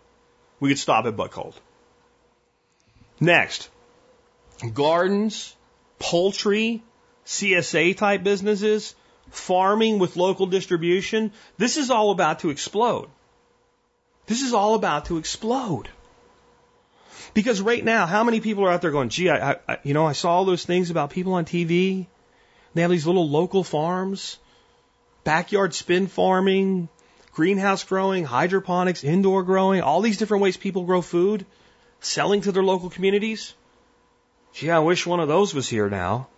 we could stop it but cold. Next, gardens, poultry, CSA type businesses, farming with local distribution. This is all about to explode. This is all about to explode. Because right now, how many people are out there going, gee, I, I, you know, I saw all those things about people on TV. They have these little local farms, backyard spin farming, greenhouse growing, hydroponics, indoor growing, all these different ways people grow food, selling to their local communities. Gee, I wish one of those was here now.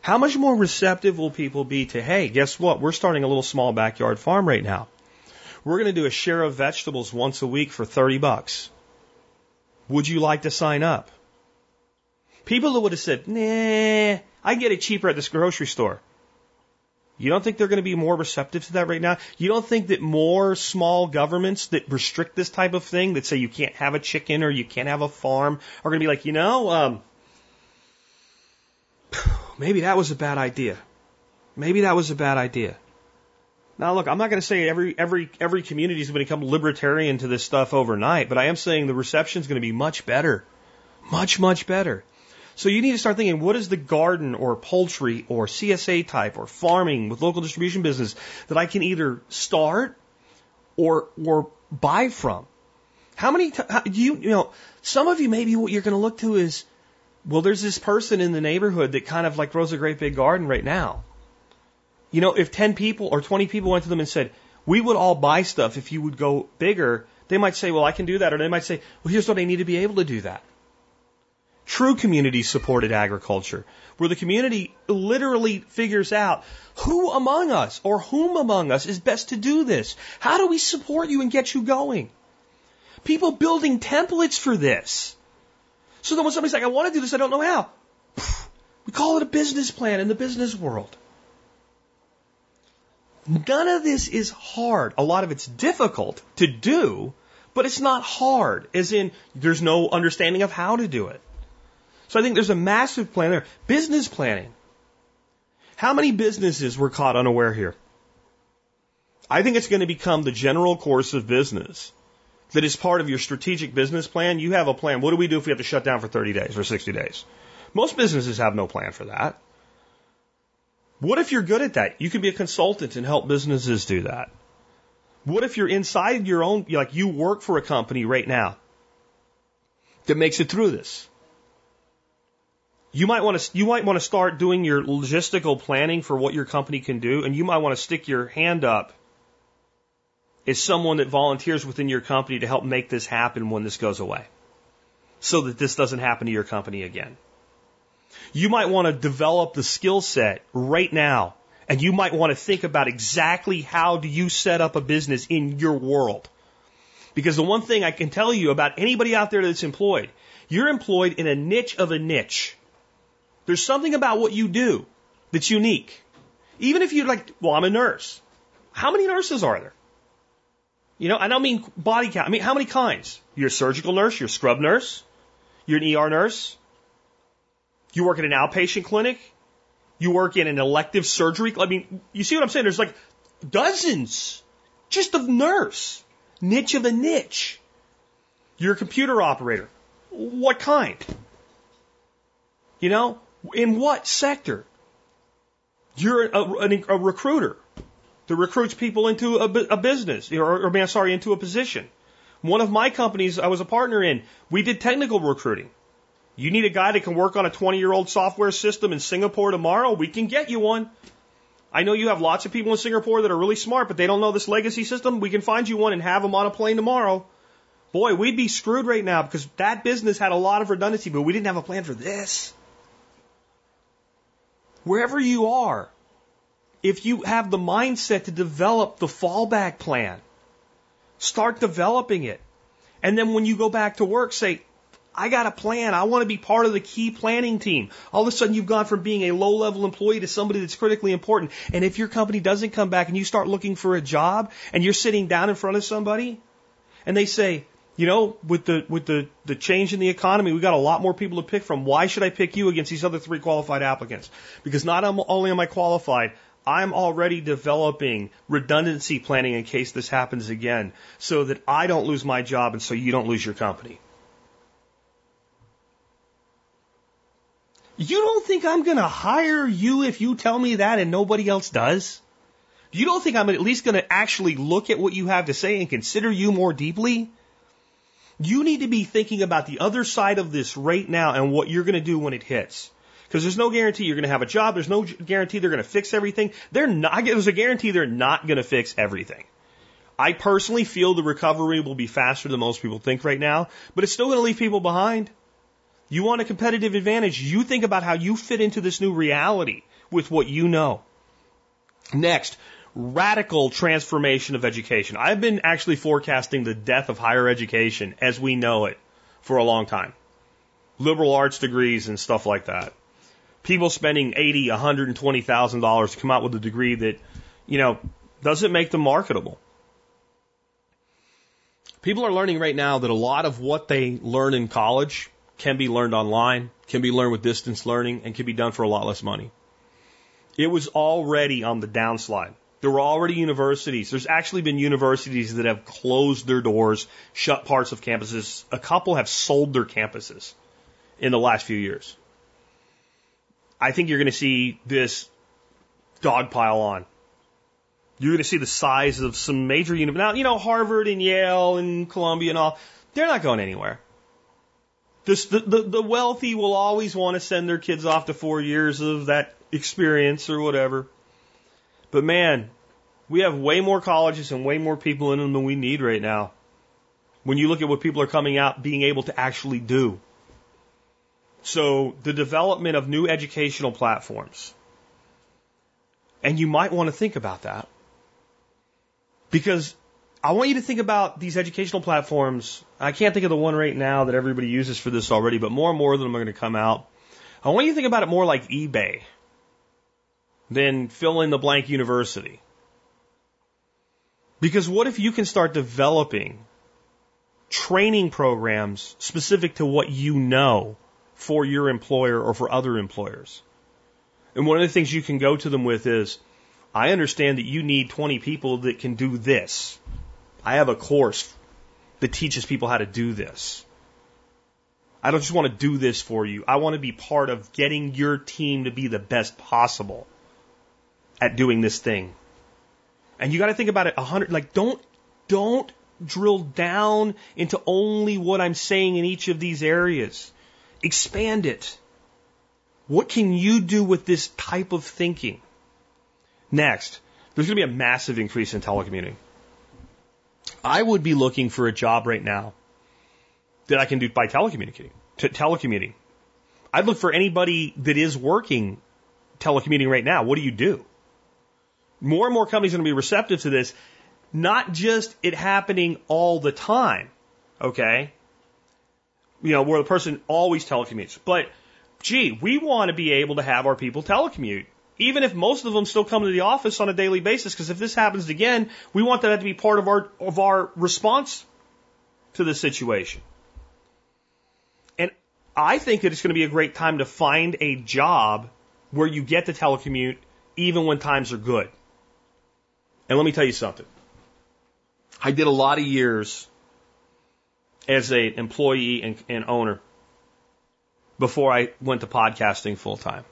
How much more receptive will people be to, hey, guess what? We're starting a little small backyard farm right now. We're going to do a share of vegetables once a week for 30 bucks. Would you like to sign up? People that would have said, nah, I get it cheaper at this grocery store. You don't think they're going to be more receptive to that right now? You don't think that more small governments that restrict this type of thing, that say you can't have a chicken or you can't have a farm, are going to be like, you know, um, maybe that was a bad idea. Maybe that was a bad idea. Now, look, I'm not going to say every every every community is going to become libertarian to this stuff overnight, but I am saying the reception is going to be much better, Much, much better. So you need to start thinking, what is the garden or poultry or CSA type or farming with local distribution business that I can either start or, or buy from? How many, do you, you know, some of you maybe what you're going to look to is, well, there's this person in the neighborhood that kind of like grows a great big garden right now. You know, if 10 people or 20 people went to them and said, we would all buy stuff if you would go bigger, they might say, well, I can do that. Or they might say, well, here's what I need to be able to do that. True community supported agriculture, where the community literally figures out who among us or whom among us is best to do this. How do we support you and get you going? People building templates for this. So then when somebody's like, I want to do this, I don't know how. We call it a business plan in the business world. None of this is hard. A lot of it's difficult to do, but it's not hard, as in there's no understanding of how to do it. So I think there's a massive plan there. Business planning. How many businesses were caught unaware here? I think it's going to become the general course of business that is part of your strategic business plan. You have a plan. What do we do if we have to shut down for 30 days or 60 days? Most businesses have no plan for that. What if you're good at that? You can be a consultant and help businesses do that. What if you're inside your own, like you work for a company right now that makes it through this? You might want to, you might want to start doing your logistical planning for what your company can do, and you might want to stick your hand up as someone that volunteers within your company to help make this happen when this goes away. So that this doesn't happen to your company again. You might want to develop the skill set right now. And you might want to think about exactly how do you set up a business in your world. Because the one thing I can tell you about anybody out there that's employed, you're employed in a niche of a niche. There's something about what you do that's unique. Even if you're like, well, I'm a nurse. How many nurses are there? You know, I don't mean body count. I mean, how many kinds? You're a surgical nurse, you're a scrub nurse, you're an ER nurse, you work in an outpatient clinic. You work in an elective surgery. I mean, you see what I'm saying? There's like dozens just of nurse, niche of a niche. You're a computer operator. What kind? You know, in what sector? You're a, a, a recruiter that recruits people into a, a business, or, or, man sorry, into a position. One of my companies I was a partner in, we did technical recruiting. You need a guy that can work on a 20 year old software system in Singapore tomorrow? We can get you one. I know you have lots of people in Singapore that are really smart, but they don't know this legacy system. We can find you one and have them on a plane tomorrow. Boy, we'd be screwed right now because that business had a lot of redundancy, but we didn't have a plan for this. Wherever you are, if you have the mindset to develop the fallback plan, start developing it. And then when you go back to work, say, I got a plan. I want to be part of the key planning team. All of a sudden, you've gone from being a low level employee to somebody that's critically important. And if your company doesn't come back and you start looking for a job and you're sitting down in front of somebody and they say, you know, with the with the the change in the economy, we got a lot more people to pick from. Why should I pick you against these other three qualified applicants? Because not only am I qualified, I'm already developing redundancy planning in case this happens again, so that I don't lose my job and so you don't lose your company. You don't think I'm going to hire you if you tell me that and nobody else does? You don't think I'm at least going to actually look at what you have to say and consider you more deeply? You need to be thinking about the other side of this right now and what you're going to do when it hits. Because there's no guarantee you're going to have a job. There's no guarantee they're going to fix everything. They're not, there's a guarantee they're not going to fix everything. I personally feel the recovery will be faster than most people think right now, but it's still going to leave people behind. You want a competitive advantage. You think about how you fit into this new reality with what you know. Next, radical transformation of education. I've been actually forecasting the death of higher education as we know it for a long time. Liberal arts degrees and stuff like that. People spending eighty, one hundred and twenty thousand dollars to come out with a degree that, you know, doesn't make them marketable. People are learning right now that a lot of what they learn in college can be learned online, can be learned with distance learning, and can be done for a lot less money. It was already on the downslide. There were already universities. There's actually been universities that have closed their doors, shut parts of campuses. A couple have sold their campuses in the last few years. I think you're going to see this dog pile on. You're going to see the size of some major universities. Now, you know, Harvard and Yale and Columbia and all, they're not going anywhere. This, the, the, the wealthy will always want to send their kids off to four years of that experience or whatever. But man, we have way more colleges and way more people in them than we need right now. When you look at what people are coming out being able to actually do. So the development of new educational platforms. And you might want to think about that. Because I want you to think about these educational platforms. I can't think of the one right now that everybody uses for this already, but more and more of them are going to come out. I want you to think about it more like eBay than fill in the blank university. Because what if you can start developing training programs specific to what you know for your employer or for other employers? And one of the things you can go to them with is, I understand that you need 20 people that can do this. I have a course that teaches people how to do this. I don't just want to do this for you. I want to be part of getting your team to be the best possible at doing this thing. And you got to think about it a hundred, like don't, don't drill down into only what I'm saying in each of these areas. Expand it. What can you do with this type of thinking? Next, there's going to be a massive increase in telecommuting. I would be looking for a job right now that I can do by telecommunicating, t- telecommuting. I'd look for anybody that is working telecommuting right now. What do you do? More and more companies are going to be receptive to this, not just it happening all the time, okay? You know, where the person always telecommutes, but gee, we want to be able to have our people telecommute. Even if most of them still come to the office on a daily basis, because if this happens again, we want that to be part of our of our response to the situation. And I think that it's going to be a great time to find a job where you get to telecommute even when times are good. And let me tell you something. I did a lot of years as an employee and, and owner before I went to podcasting full time.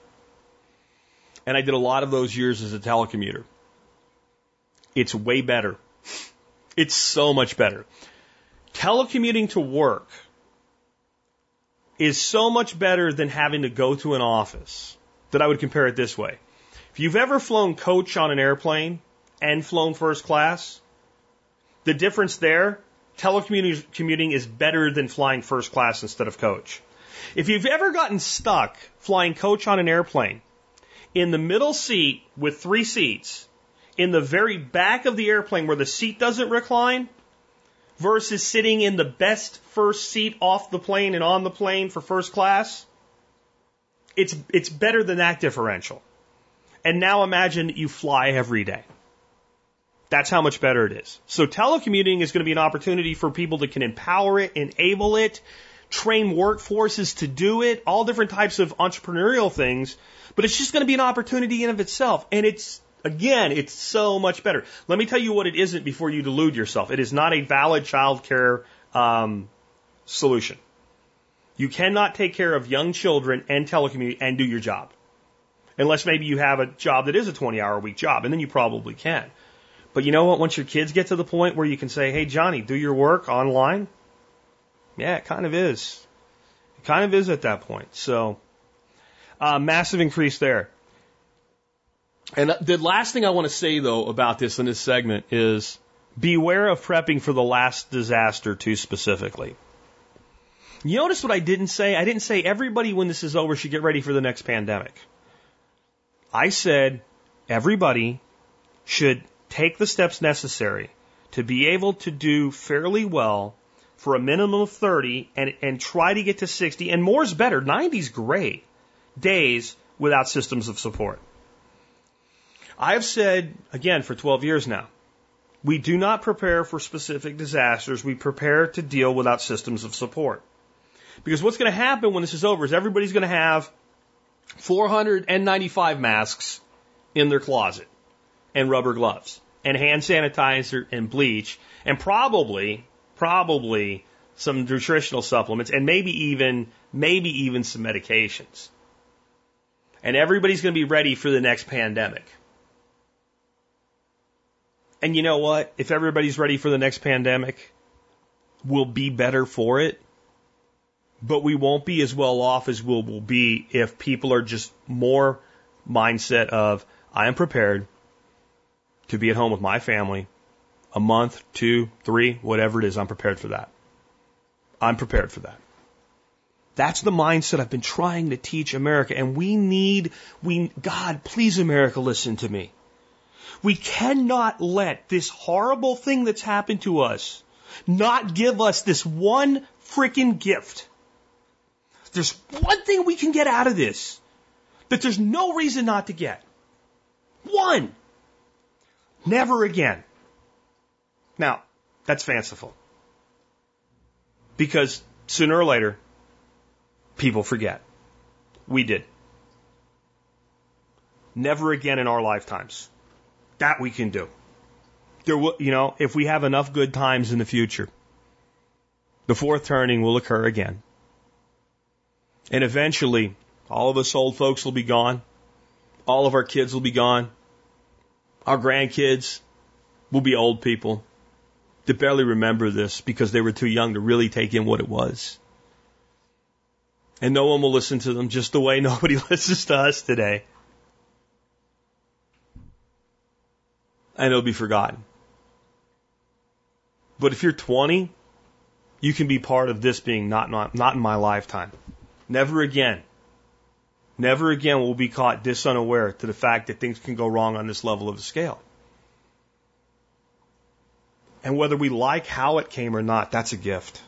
And I did a lot of those years as a telecommuter. It's way better. It's so much better. Telecommuting to work is so much better than having to go to an office that I would compare it this way. If you've ever flown coach on an airplane, and flown first class. The difference there, telecommuting is better than flying first class instead of coach. If you've ever gotten stuck flying coach on an airplane, in the middle seat with three seats, in the very back of the airplane where the seat doesn't recline, versus sitting in the best first seat off the plane and on the plane for first class, it's, it's better than that differential. And now imagine you fly every day. That's how much better it is. So telecommuting is going to be an opportunity for people that can empower it, enable it, train workforces to do it, all different types of entrepreneurial things. But it's just going to be an opportunity in of itself. And it's, again, it's so much better. Let me tell you what it isn't before you delude yourself. It is not a valid child care um, solution. You cannot take care of young children and telecommute and do your job. Unless maybe you have a job that is a 20 hour a week job, and then you probably can. But you know what? Once your kids get to the point where you can say, hey, Johnny, do your work online, yeah, it kind of is. It kind of is at that point. So, uh, massive increase there. And the last thing I want to say, though, about this in this segment is beware of prepping for the last disaster too specifically. You notice what I didn't say? I didn't say everybody, when this is over, should get ready for the next pandemic. I said everybody should take the steps necessary to be able to do fairly well for a minimum of 30 and, and try to get to 60, and more is better. 90 is great days without systems of support. I have said, again, for 12 years now, we do not prepare for specific disasters. We prepare to deal without systems of support. Because what's going to happen when this is over is everybody's going to have N95 masks in their closet and rubber gloves and hand sanitizer and bleach and probably, probably some nutritional supplements, and maybe even, maybe even some medications. And everybody's going to be ready for the next pandemic. And you know what? If everybody's ready for the next pandemic, we'll be better for it. But we won't be as well off as we'll, we'll be if people are just more mindset of, I am prepared to be at home with my family a month, two, three, whatever it is. I'm prepared for that. I'm prepared for that. That's the mindset I've been trying to teach America. And we need, we, God, please America, listen to me. We cannot let this horrible thing that's happened to us not give us this one freaking gift. There's one thing we can get out of this that there's no reason not to get. One. Never again. Now, that's fanciful. Because sooner or later, people forget. We did. Never again in our lifetimes. That we can do. There will, you know, if we have enough good times in the future, the fourth turning will occur again. And eventually, all of us old folks will be gone. All of our kids will be gone. Our grandkids will be old people that barely remember this because they were too young to really take in what it was. And no one will listen to them just the way nobody listens to us today. And it'll be forgotten. But if you're 20, you can be part of this being not, not, not in my lifetime. Never again. Never again will we be caught disunaware to the fact that things can go wrong on this level of a scale. And whether we like how it came or not, that's a gift.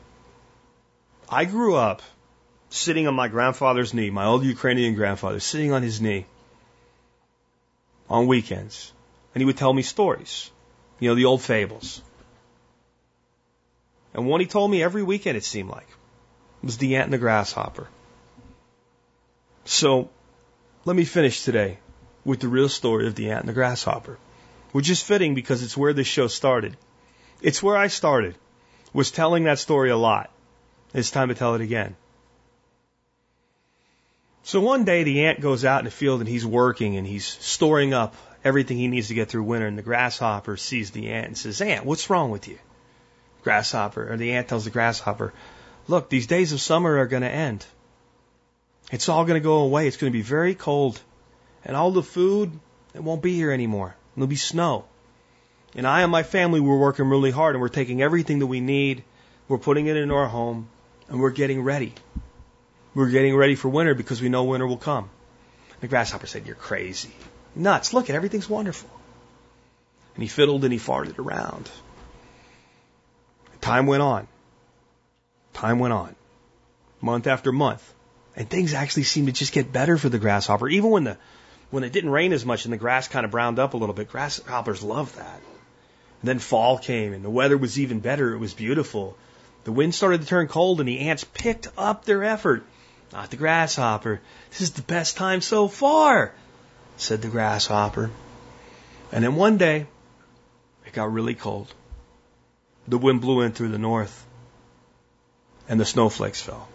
I grew up sitting on my grandfather's knee, my old Ukrainian grandfather, sitting on his knee on weekends. And he would tell me stories, you know, the old fables. And one he told me every weekend, it seemed like, was the ant and the grasshopper. So let me finish today with the real story of the ant and the grasshopper, which is fitting because it's where this show started. It's where I started, was telling that story a lot. It's time to tell it again. So one day the ant goes out in the field and he's working and he's storing up everything he needs to get through winter and the grasshopper sees the ant and says, Ant, what's wrong with you? Grasshopper, or the ant tells the grasshopper, look, these days of summer are going to end. It's all going to go away. It's going to be very cold. And all the food, it won't be here anymore. There'll be snow. And I and my family, we're working really hard and we're taking everything that we need, we're putting it in our home, and we're getting ready. We're getting ready for winter because we know winter will come. The grasshopper said, You're crazy. Nuts. Look at everything's wonderful. And he fiddled and he farted around. Time went on. Time went on. Month after month. And things actually seemed to just get better for the grasshopper. Even when the when it didn't rain as much and the grass kind of browned up a little bit, grasshoppers love that. And then fall came and the weather was even better. It was beautiful. The wind started to turn cold and the ants picked up their effort. Not the grasshopper. This is the best time so far, said the grasshopper. And then one day, it got really cold. The wind blew in through the north and the snowflakes fell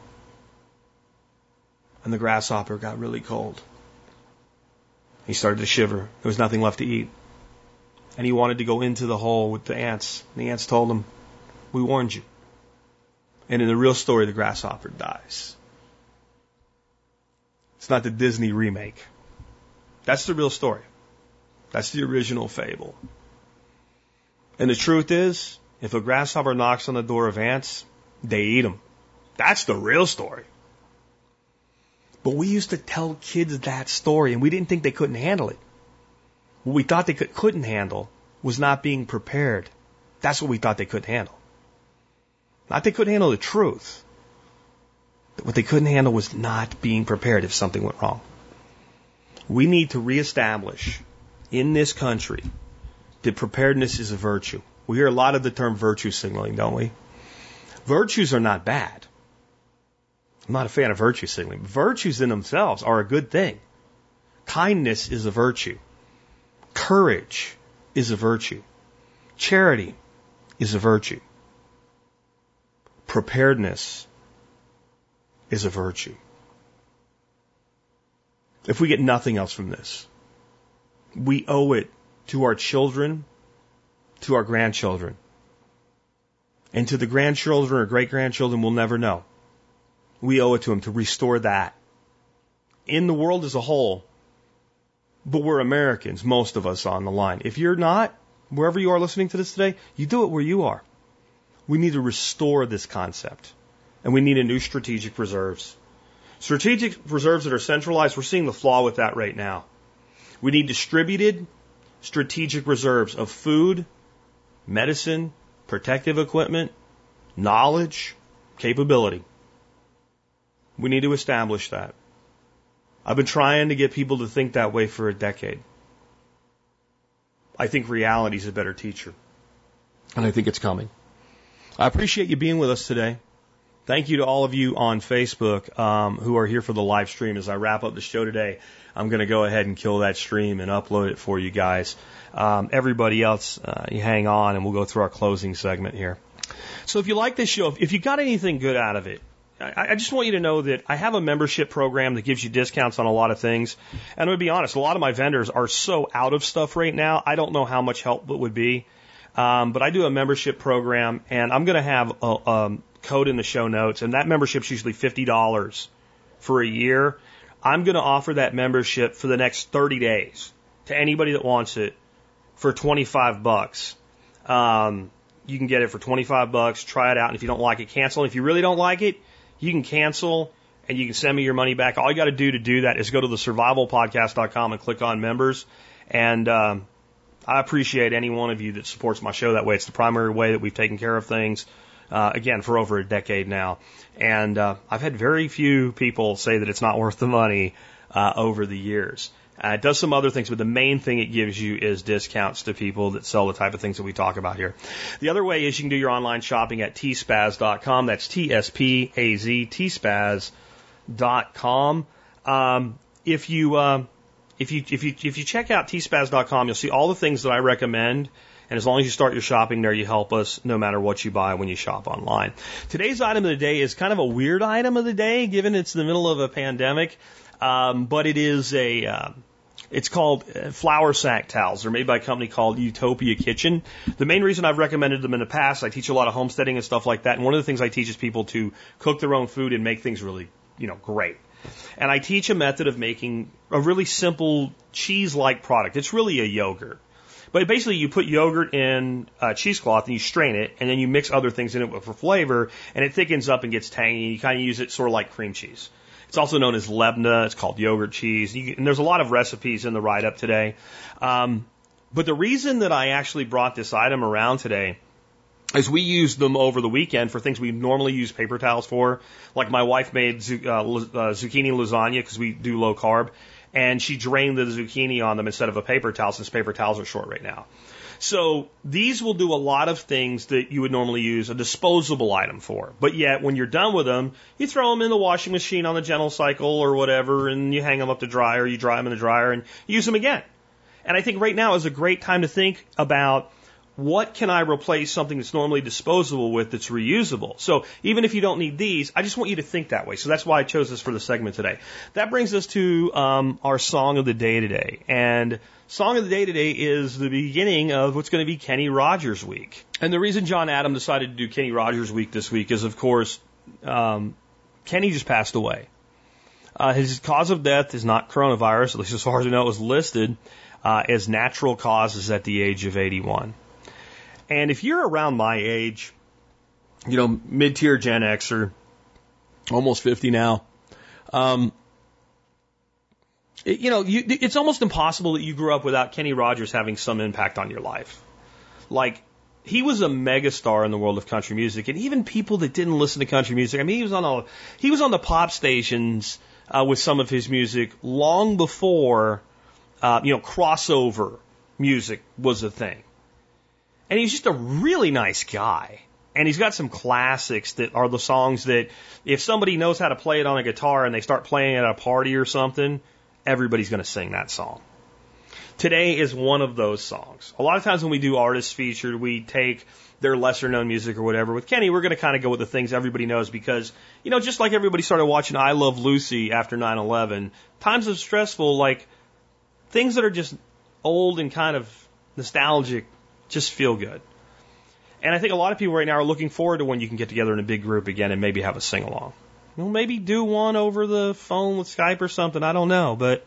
and the grasshopper got really cold. He started to shiver. There was nothing left to eat. And he wanted to go into the hole with the ants. And the ants told him, We warned you. And in the real story, the grasshopper dies. It's not the Disney remake. That's the real story. That's the original fable. And the truth is, if a grasshopper knocks on the door of ants, they eat them. That's the real story. But we used to tell kids that story and we didn't think they couldn't handle it. What we thought they could, couldn't handle was not being prepared. That's what we thought they couldn't handle. Not they couldn't handle the truth. What they couldn't handle was not being prepared if something went wrong. We need to reestablish in this country that preparedness is a virtue. We hear a lot of the term virtue signaling, don't we? Virtues are not bad. I'm not a fan of virtue signaling. Virtues in themselves are a good thing. Kindness is a virtue. Courage is a virtue. Charity is a virtue. preparedness is a virtue. If we get nothing else from this, we owe it to our children, to our grandchildren, and to the grandchildren or great grandchildren we'll never know. We owe it to them to restore that. In the world as a whole, but we're Americans, most of us on the line. If you're not, wherever you are listening to this today, you do it where you are. We need to restore this concept. And we need a new strategic reserves. Strategic reserves that are centralized, we're seeing the flaw with that right now. We need distributed strategic reserves of food, medicine, protective equipment, knowledge, capability. We need to establish that. I've been trying to get people to think that way for a decade. I think reality is a better teacher. And I think it's coming. I appreciate you being with us today. Thank you to all of you on Facebook um, who are here for the live stream. As I wrap up the show today, I'm going to go ahead and kill that stream and upload it for you guys. Um, everybody else, uh, you hang on and we'll go through our closing segment here. So if you like this show, if you got anything good out of it, I, just want you to know that I have a membership program that gives you discounts on a lot of things. And I'm going to be honest, a lot of my vendors are so out of stuff right now, I don't know how much help it would be. Um, but I do a membership program, and I'm going to have a, um, code in the show notes, and that membership's usually $50 for a year. I'm going to offer that membership for the next 30 days to anybody that wants it for 25 bucks. Um, you can get it for 25 bucks. Try it out, and if you don't like it, cancel. If you really don't like it, you can cancel and you can send me your money back. All you got to do to do that is go to the survivalpodcast.com and click on members. And um, I appreciate any one of you that supports my show that way. It's the primary way that we've taken care of things uh, again, for over a decade now. And uh, I've had very few people say that it's not worth the money uh, over the years. Uh, it does some other things, but the main thing it gives you is discounts to people that sell the type of things that we talk about here. The other way is you can do your online shopping at tspaz.com. That's T-S-P-A-Z, tspaz.com. Um, if you, uh, if you, if you, if you check out tspaz.com, you'll see all the things that I recommend and as long as you start your shopping there, you help us no matter what you buy when you shop online. Today's item of the day is kind of a weird item of the day, given it's the middle of a pandemic, um, but it is a. Uh, it's called uh, flour sack towels. They're made by a company called Utopia Kitchen. The main reason I've recommended them in the past, I teach a lot of homesteading and stuff like that. And one of the things I teach is people to cook their own food and make things really, you know, great. And I teach a method of making a really simple cheese-like product. It's really a yogurt. But basically, you put yogurt in uh, cheesecloth and you strain it, and then you mix other things in it for flavor, and it thickens up and gets tangy. And you kind of use it sort of like cream cheese. It's also known as lebna. It's called yogurt cheese. You, and there's a lot of recipes in the write up today. Um, but the reason that I actually brought this item around today is we used them over the weekend for things we normally use paper towels for. Like my wife made uh, uh, zucchini lasagna because we do low carb and she drained the zucchini on them instead of a paper towel since paper towels are short right now. So these will do a lot of things that you would normally use a disposable item for. But yet, when you're done with them, you throw them in the washing machine on the gentle cycle or whatever, and you hang them up to dry or you dry them in the dryer and use them again. And I think right now is a great time to think about what can I replace something that's normally disposable with that's reusable? So even if you don't need these, I just want you to think that way. So that's why I chose this for the segment today. That brings us to um, our song of the day today. And song of the day today is the beginning of what's going to be Kenny Rogers week. And the reason John Adam decided to do Kenny Rogers week this week is, of course, um, Kenny just passed away. Uh, his cause of death is not coronavirus, at least as far as we know, it was listed uh, as natural causes at the age of 81. And if you're around my age, you know, mid tier Gen Xer, almost 50 now, um, it, you know, you, it's almost impossible that you grew up without Kenny Rogers having some impact on your life. Like, he was a megastar in the world of country music, and even people that didn't listen to country music. I mean, he was on all, he was on the pop stations uh, with some of his music long before, uh, you know, crossover music was a thing. And he's just a really nice guy. And he's got some classics that are the songs that if somebody knows how to play it on a guitar and they start playing it at a party or something, everybody's going to sing that song. Today is one of those songs. A lot of times when we do artists featured, we take their lesser known music or whatever. With Kenny, we're going to kind of go with the things everybody knows because, you know, just like everybody started watching I Love Lucy after 9 11, times of stressful, like things that are just old and kind of nostalgic just feel good. And I think a lot of people right now are looking forward to when you can get together in a big group again and maybe have a sing along. Well, maybe do one over the phone with Skype or something. I don't know, but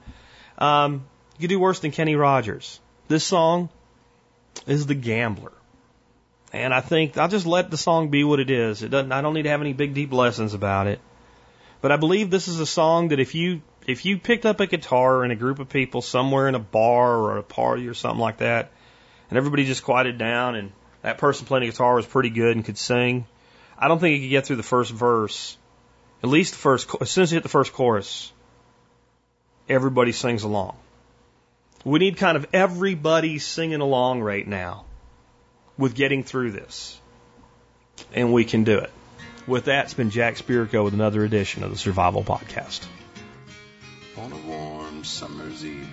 um, you could do worse than Kenny Rogers. This song is The Gambler. And I think I'll just let the song be what it is. It doesn't I don't need to have any big deep lessons about it. But I believe this is a song that if you if you picked up a guitar in a group of people somewhere in a bar or a party or something like that, and everybody just quieted down and that person playing the guitar was pretty good and could sing, I don't think he could get through the first verse. At least the first as soon as you hit the first chorus, everybody sings along. We need kind of everybody singing along right now with getting through this. And we can do it. With that, it's been Jack Spirko with another edition of the Survival Podcast. On a warm summer's eve,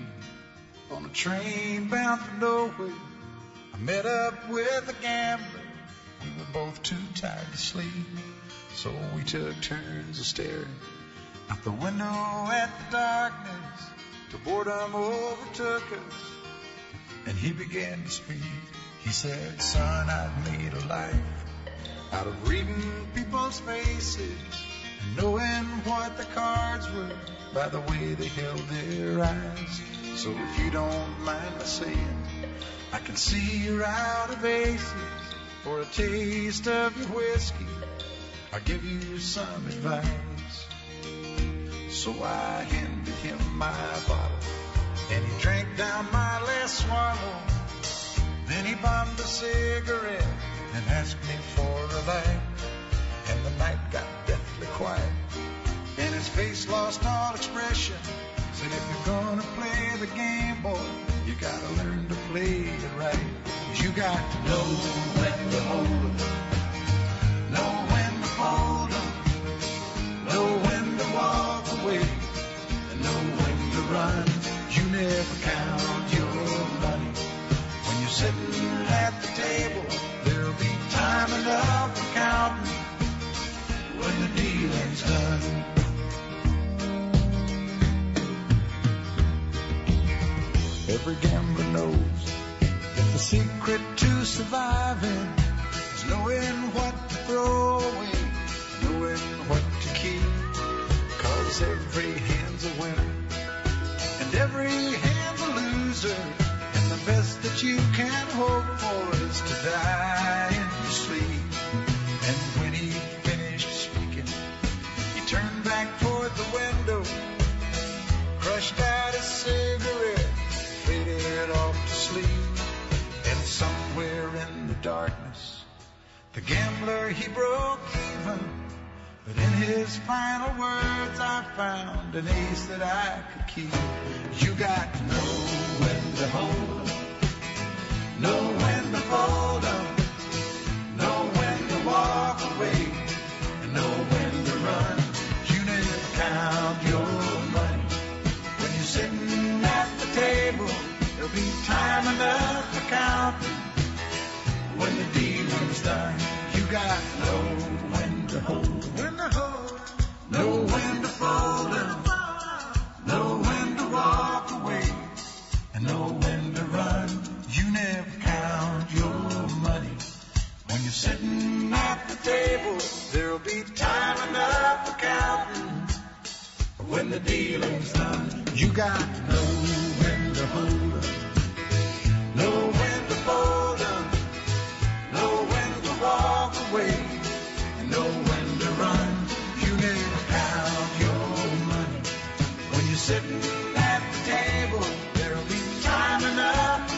on a train bound for nowhere, I met up with a gambler. We were both too tired to sleep, so we took turns of staring out the window at the darkness till boredom overtook us, and he began to speak. He said, Son, I've made a life out of reading people's faces and knowing what the cards were by the way they held their eyes. So if you don't mind my saying, I can see you're out of aces for a taste of your whiskey. I'll give you some advice. So I handed him my bottle and he drank down my last swallow. Then he bombed a cigarette and asked me for a light. And the night got deathly quiet. And his face lost all expression. Said, if you're gonna play the game, boy, you gotta learn to play it right. You got to know when to hold 'em, know when to fold 'em, know when to walk away, and know when to run. You never count your money when you're sitting at the table. There'll be time enough for counting when the dealing's done. Every gambler knows that the secret to surviving is knowing what to throw away, knowing what to keep. Cause every hand's a winner and every hand's a loser. And the best that you can hope for is to die in your sleep. The gambler he broke even. But in his final words, I found an ace that I could keep. You got to know when to hold 'em, know when to fold 'em, know when to walk away, and know when to run. You never count your money when you're sitting at the table. There'll be time enough for counting when the dealing's done. You gotta know when to hold, when to hold, know when to fold, know when to walk away, and know when to run. You never count your money when you're sitting at the table. There'll be time enough for counting when the dealing's done. You got no know when to hold, no when to fold. up walk away and know when to run. You never count your money when you're sitting at the table. There'll be time enough.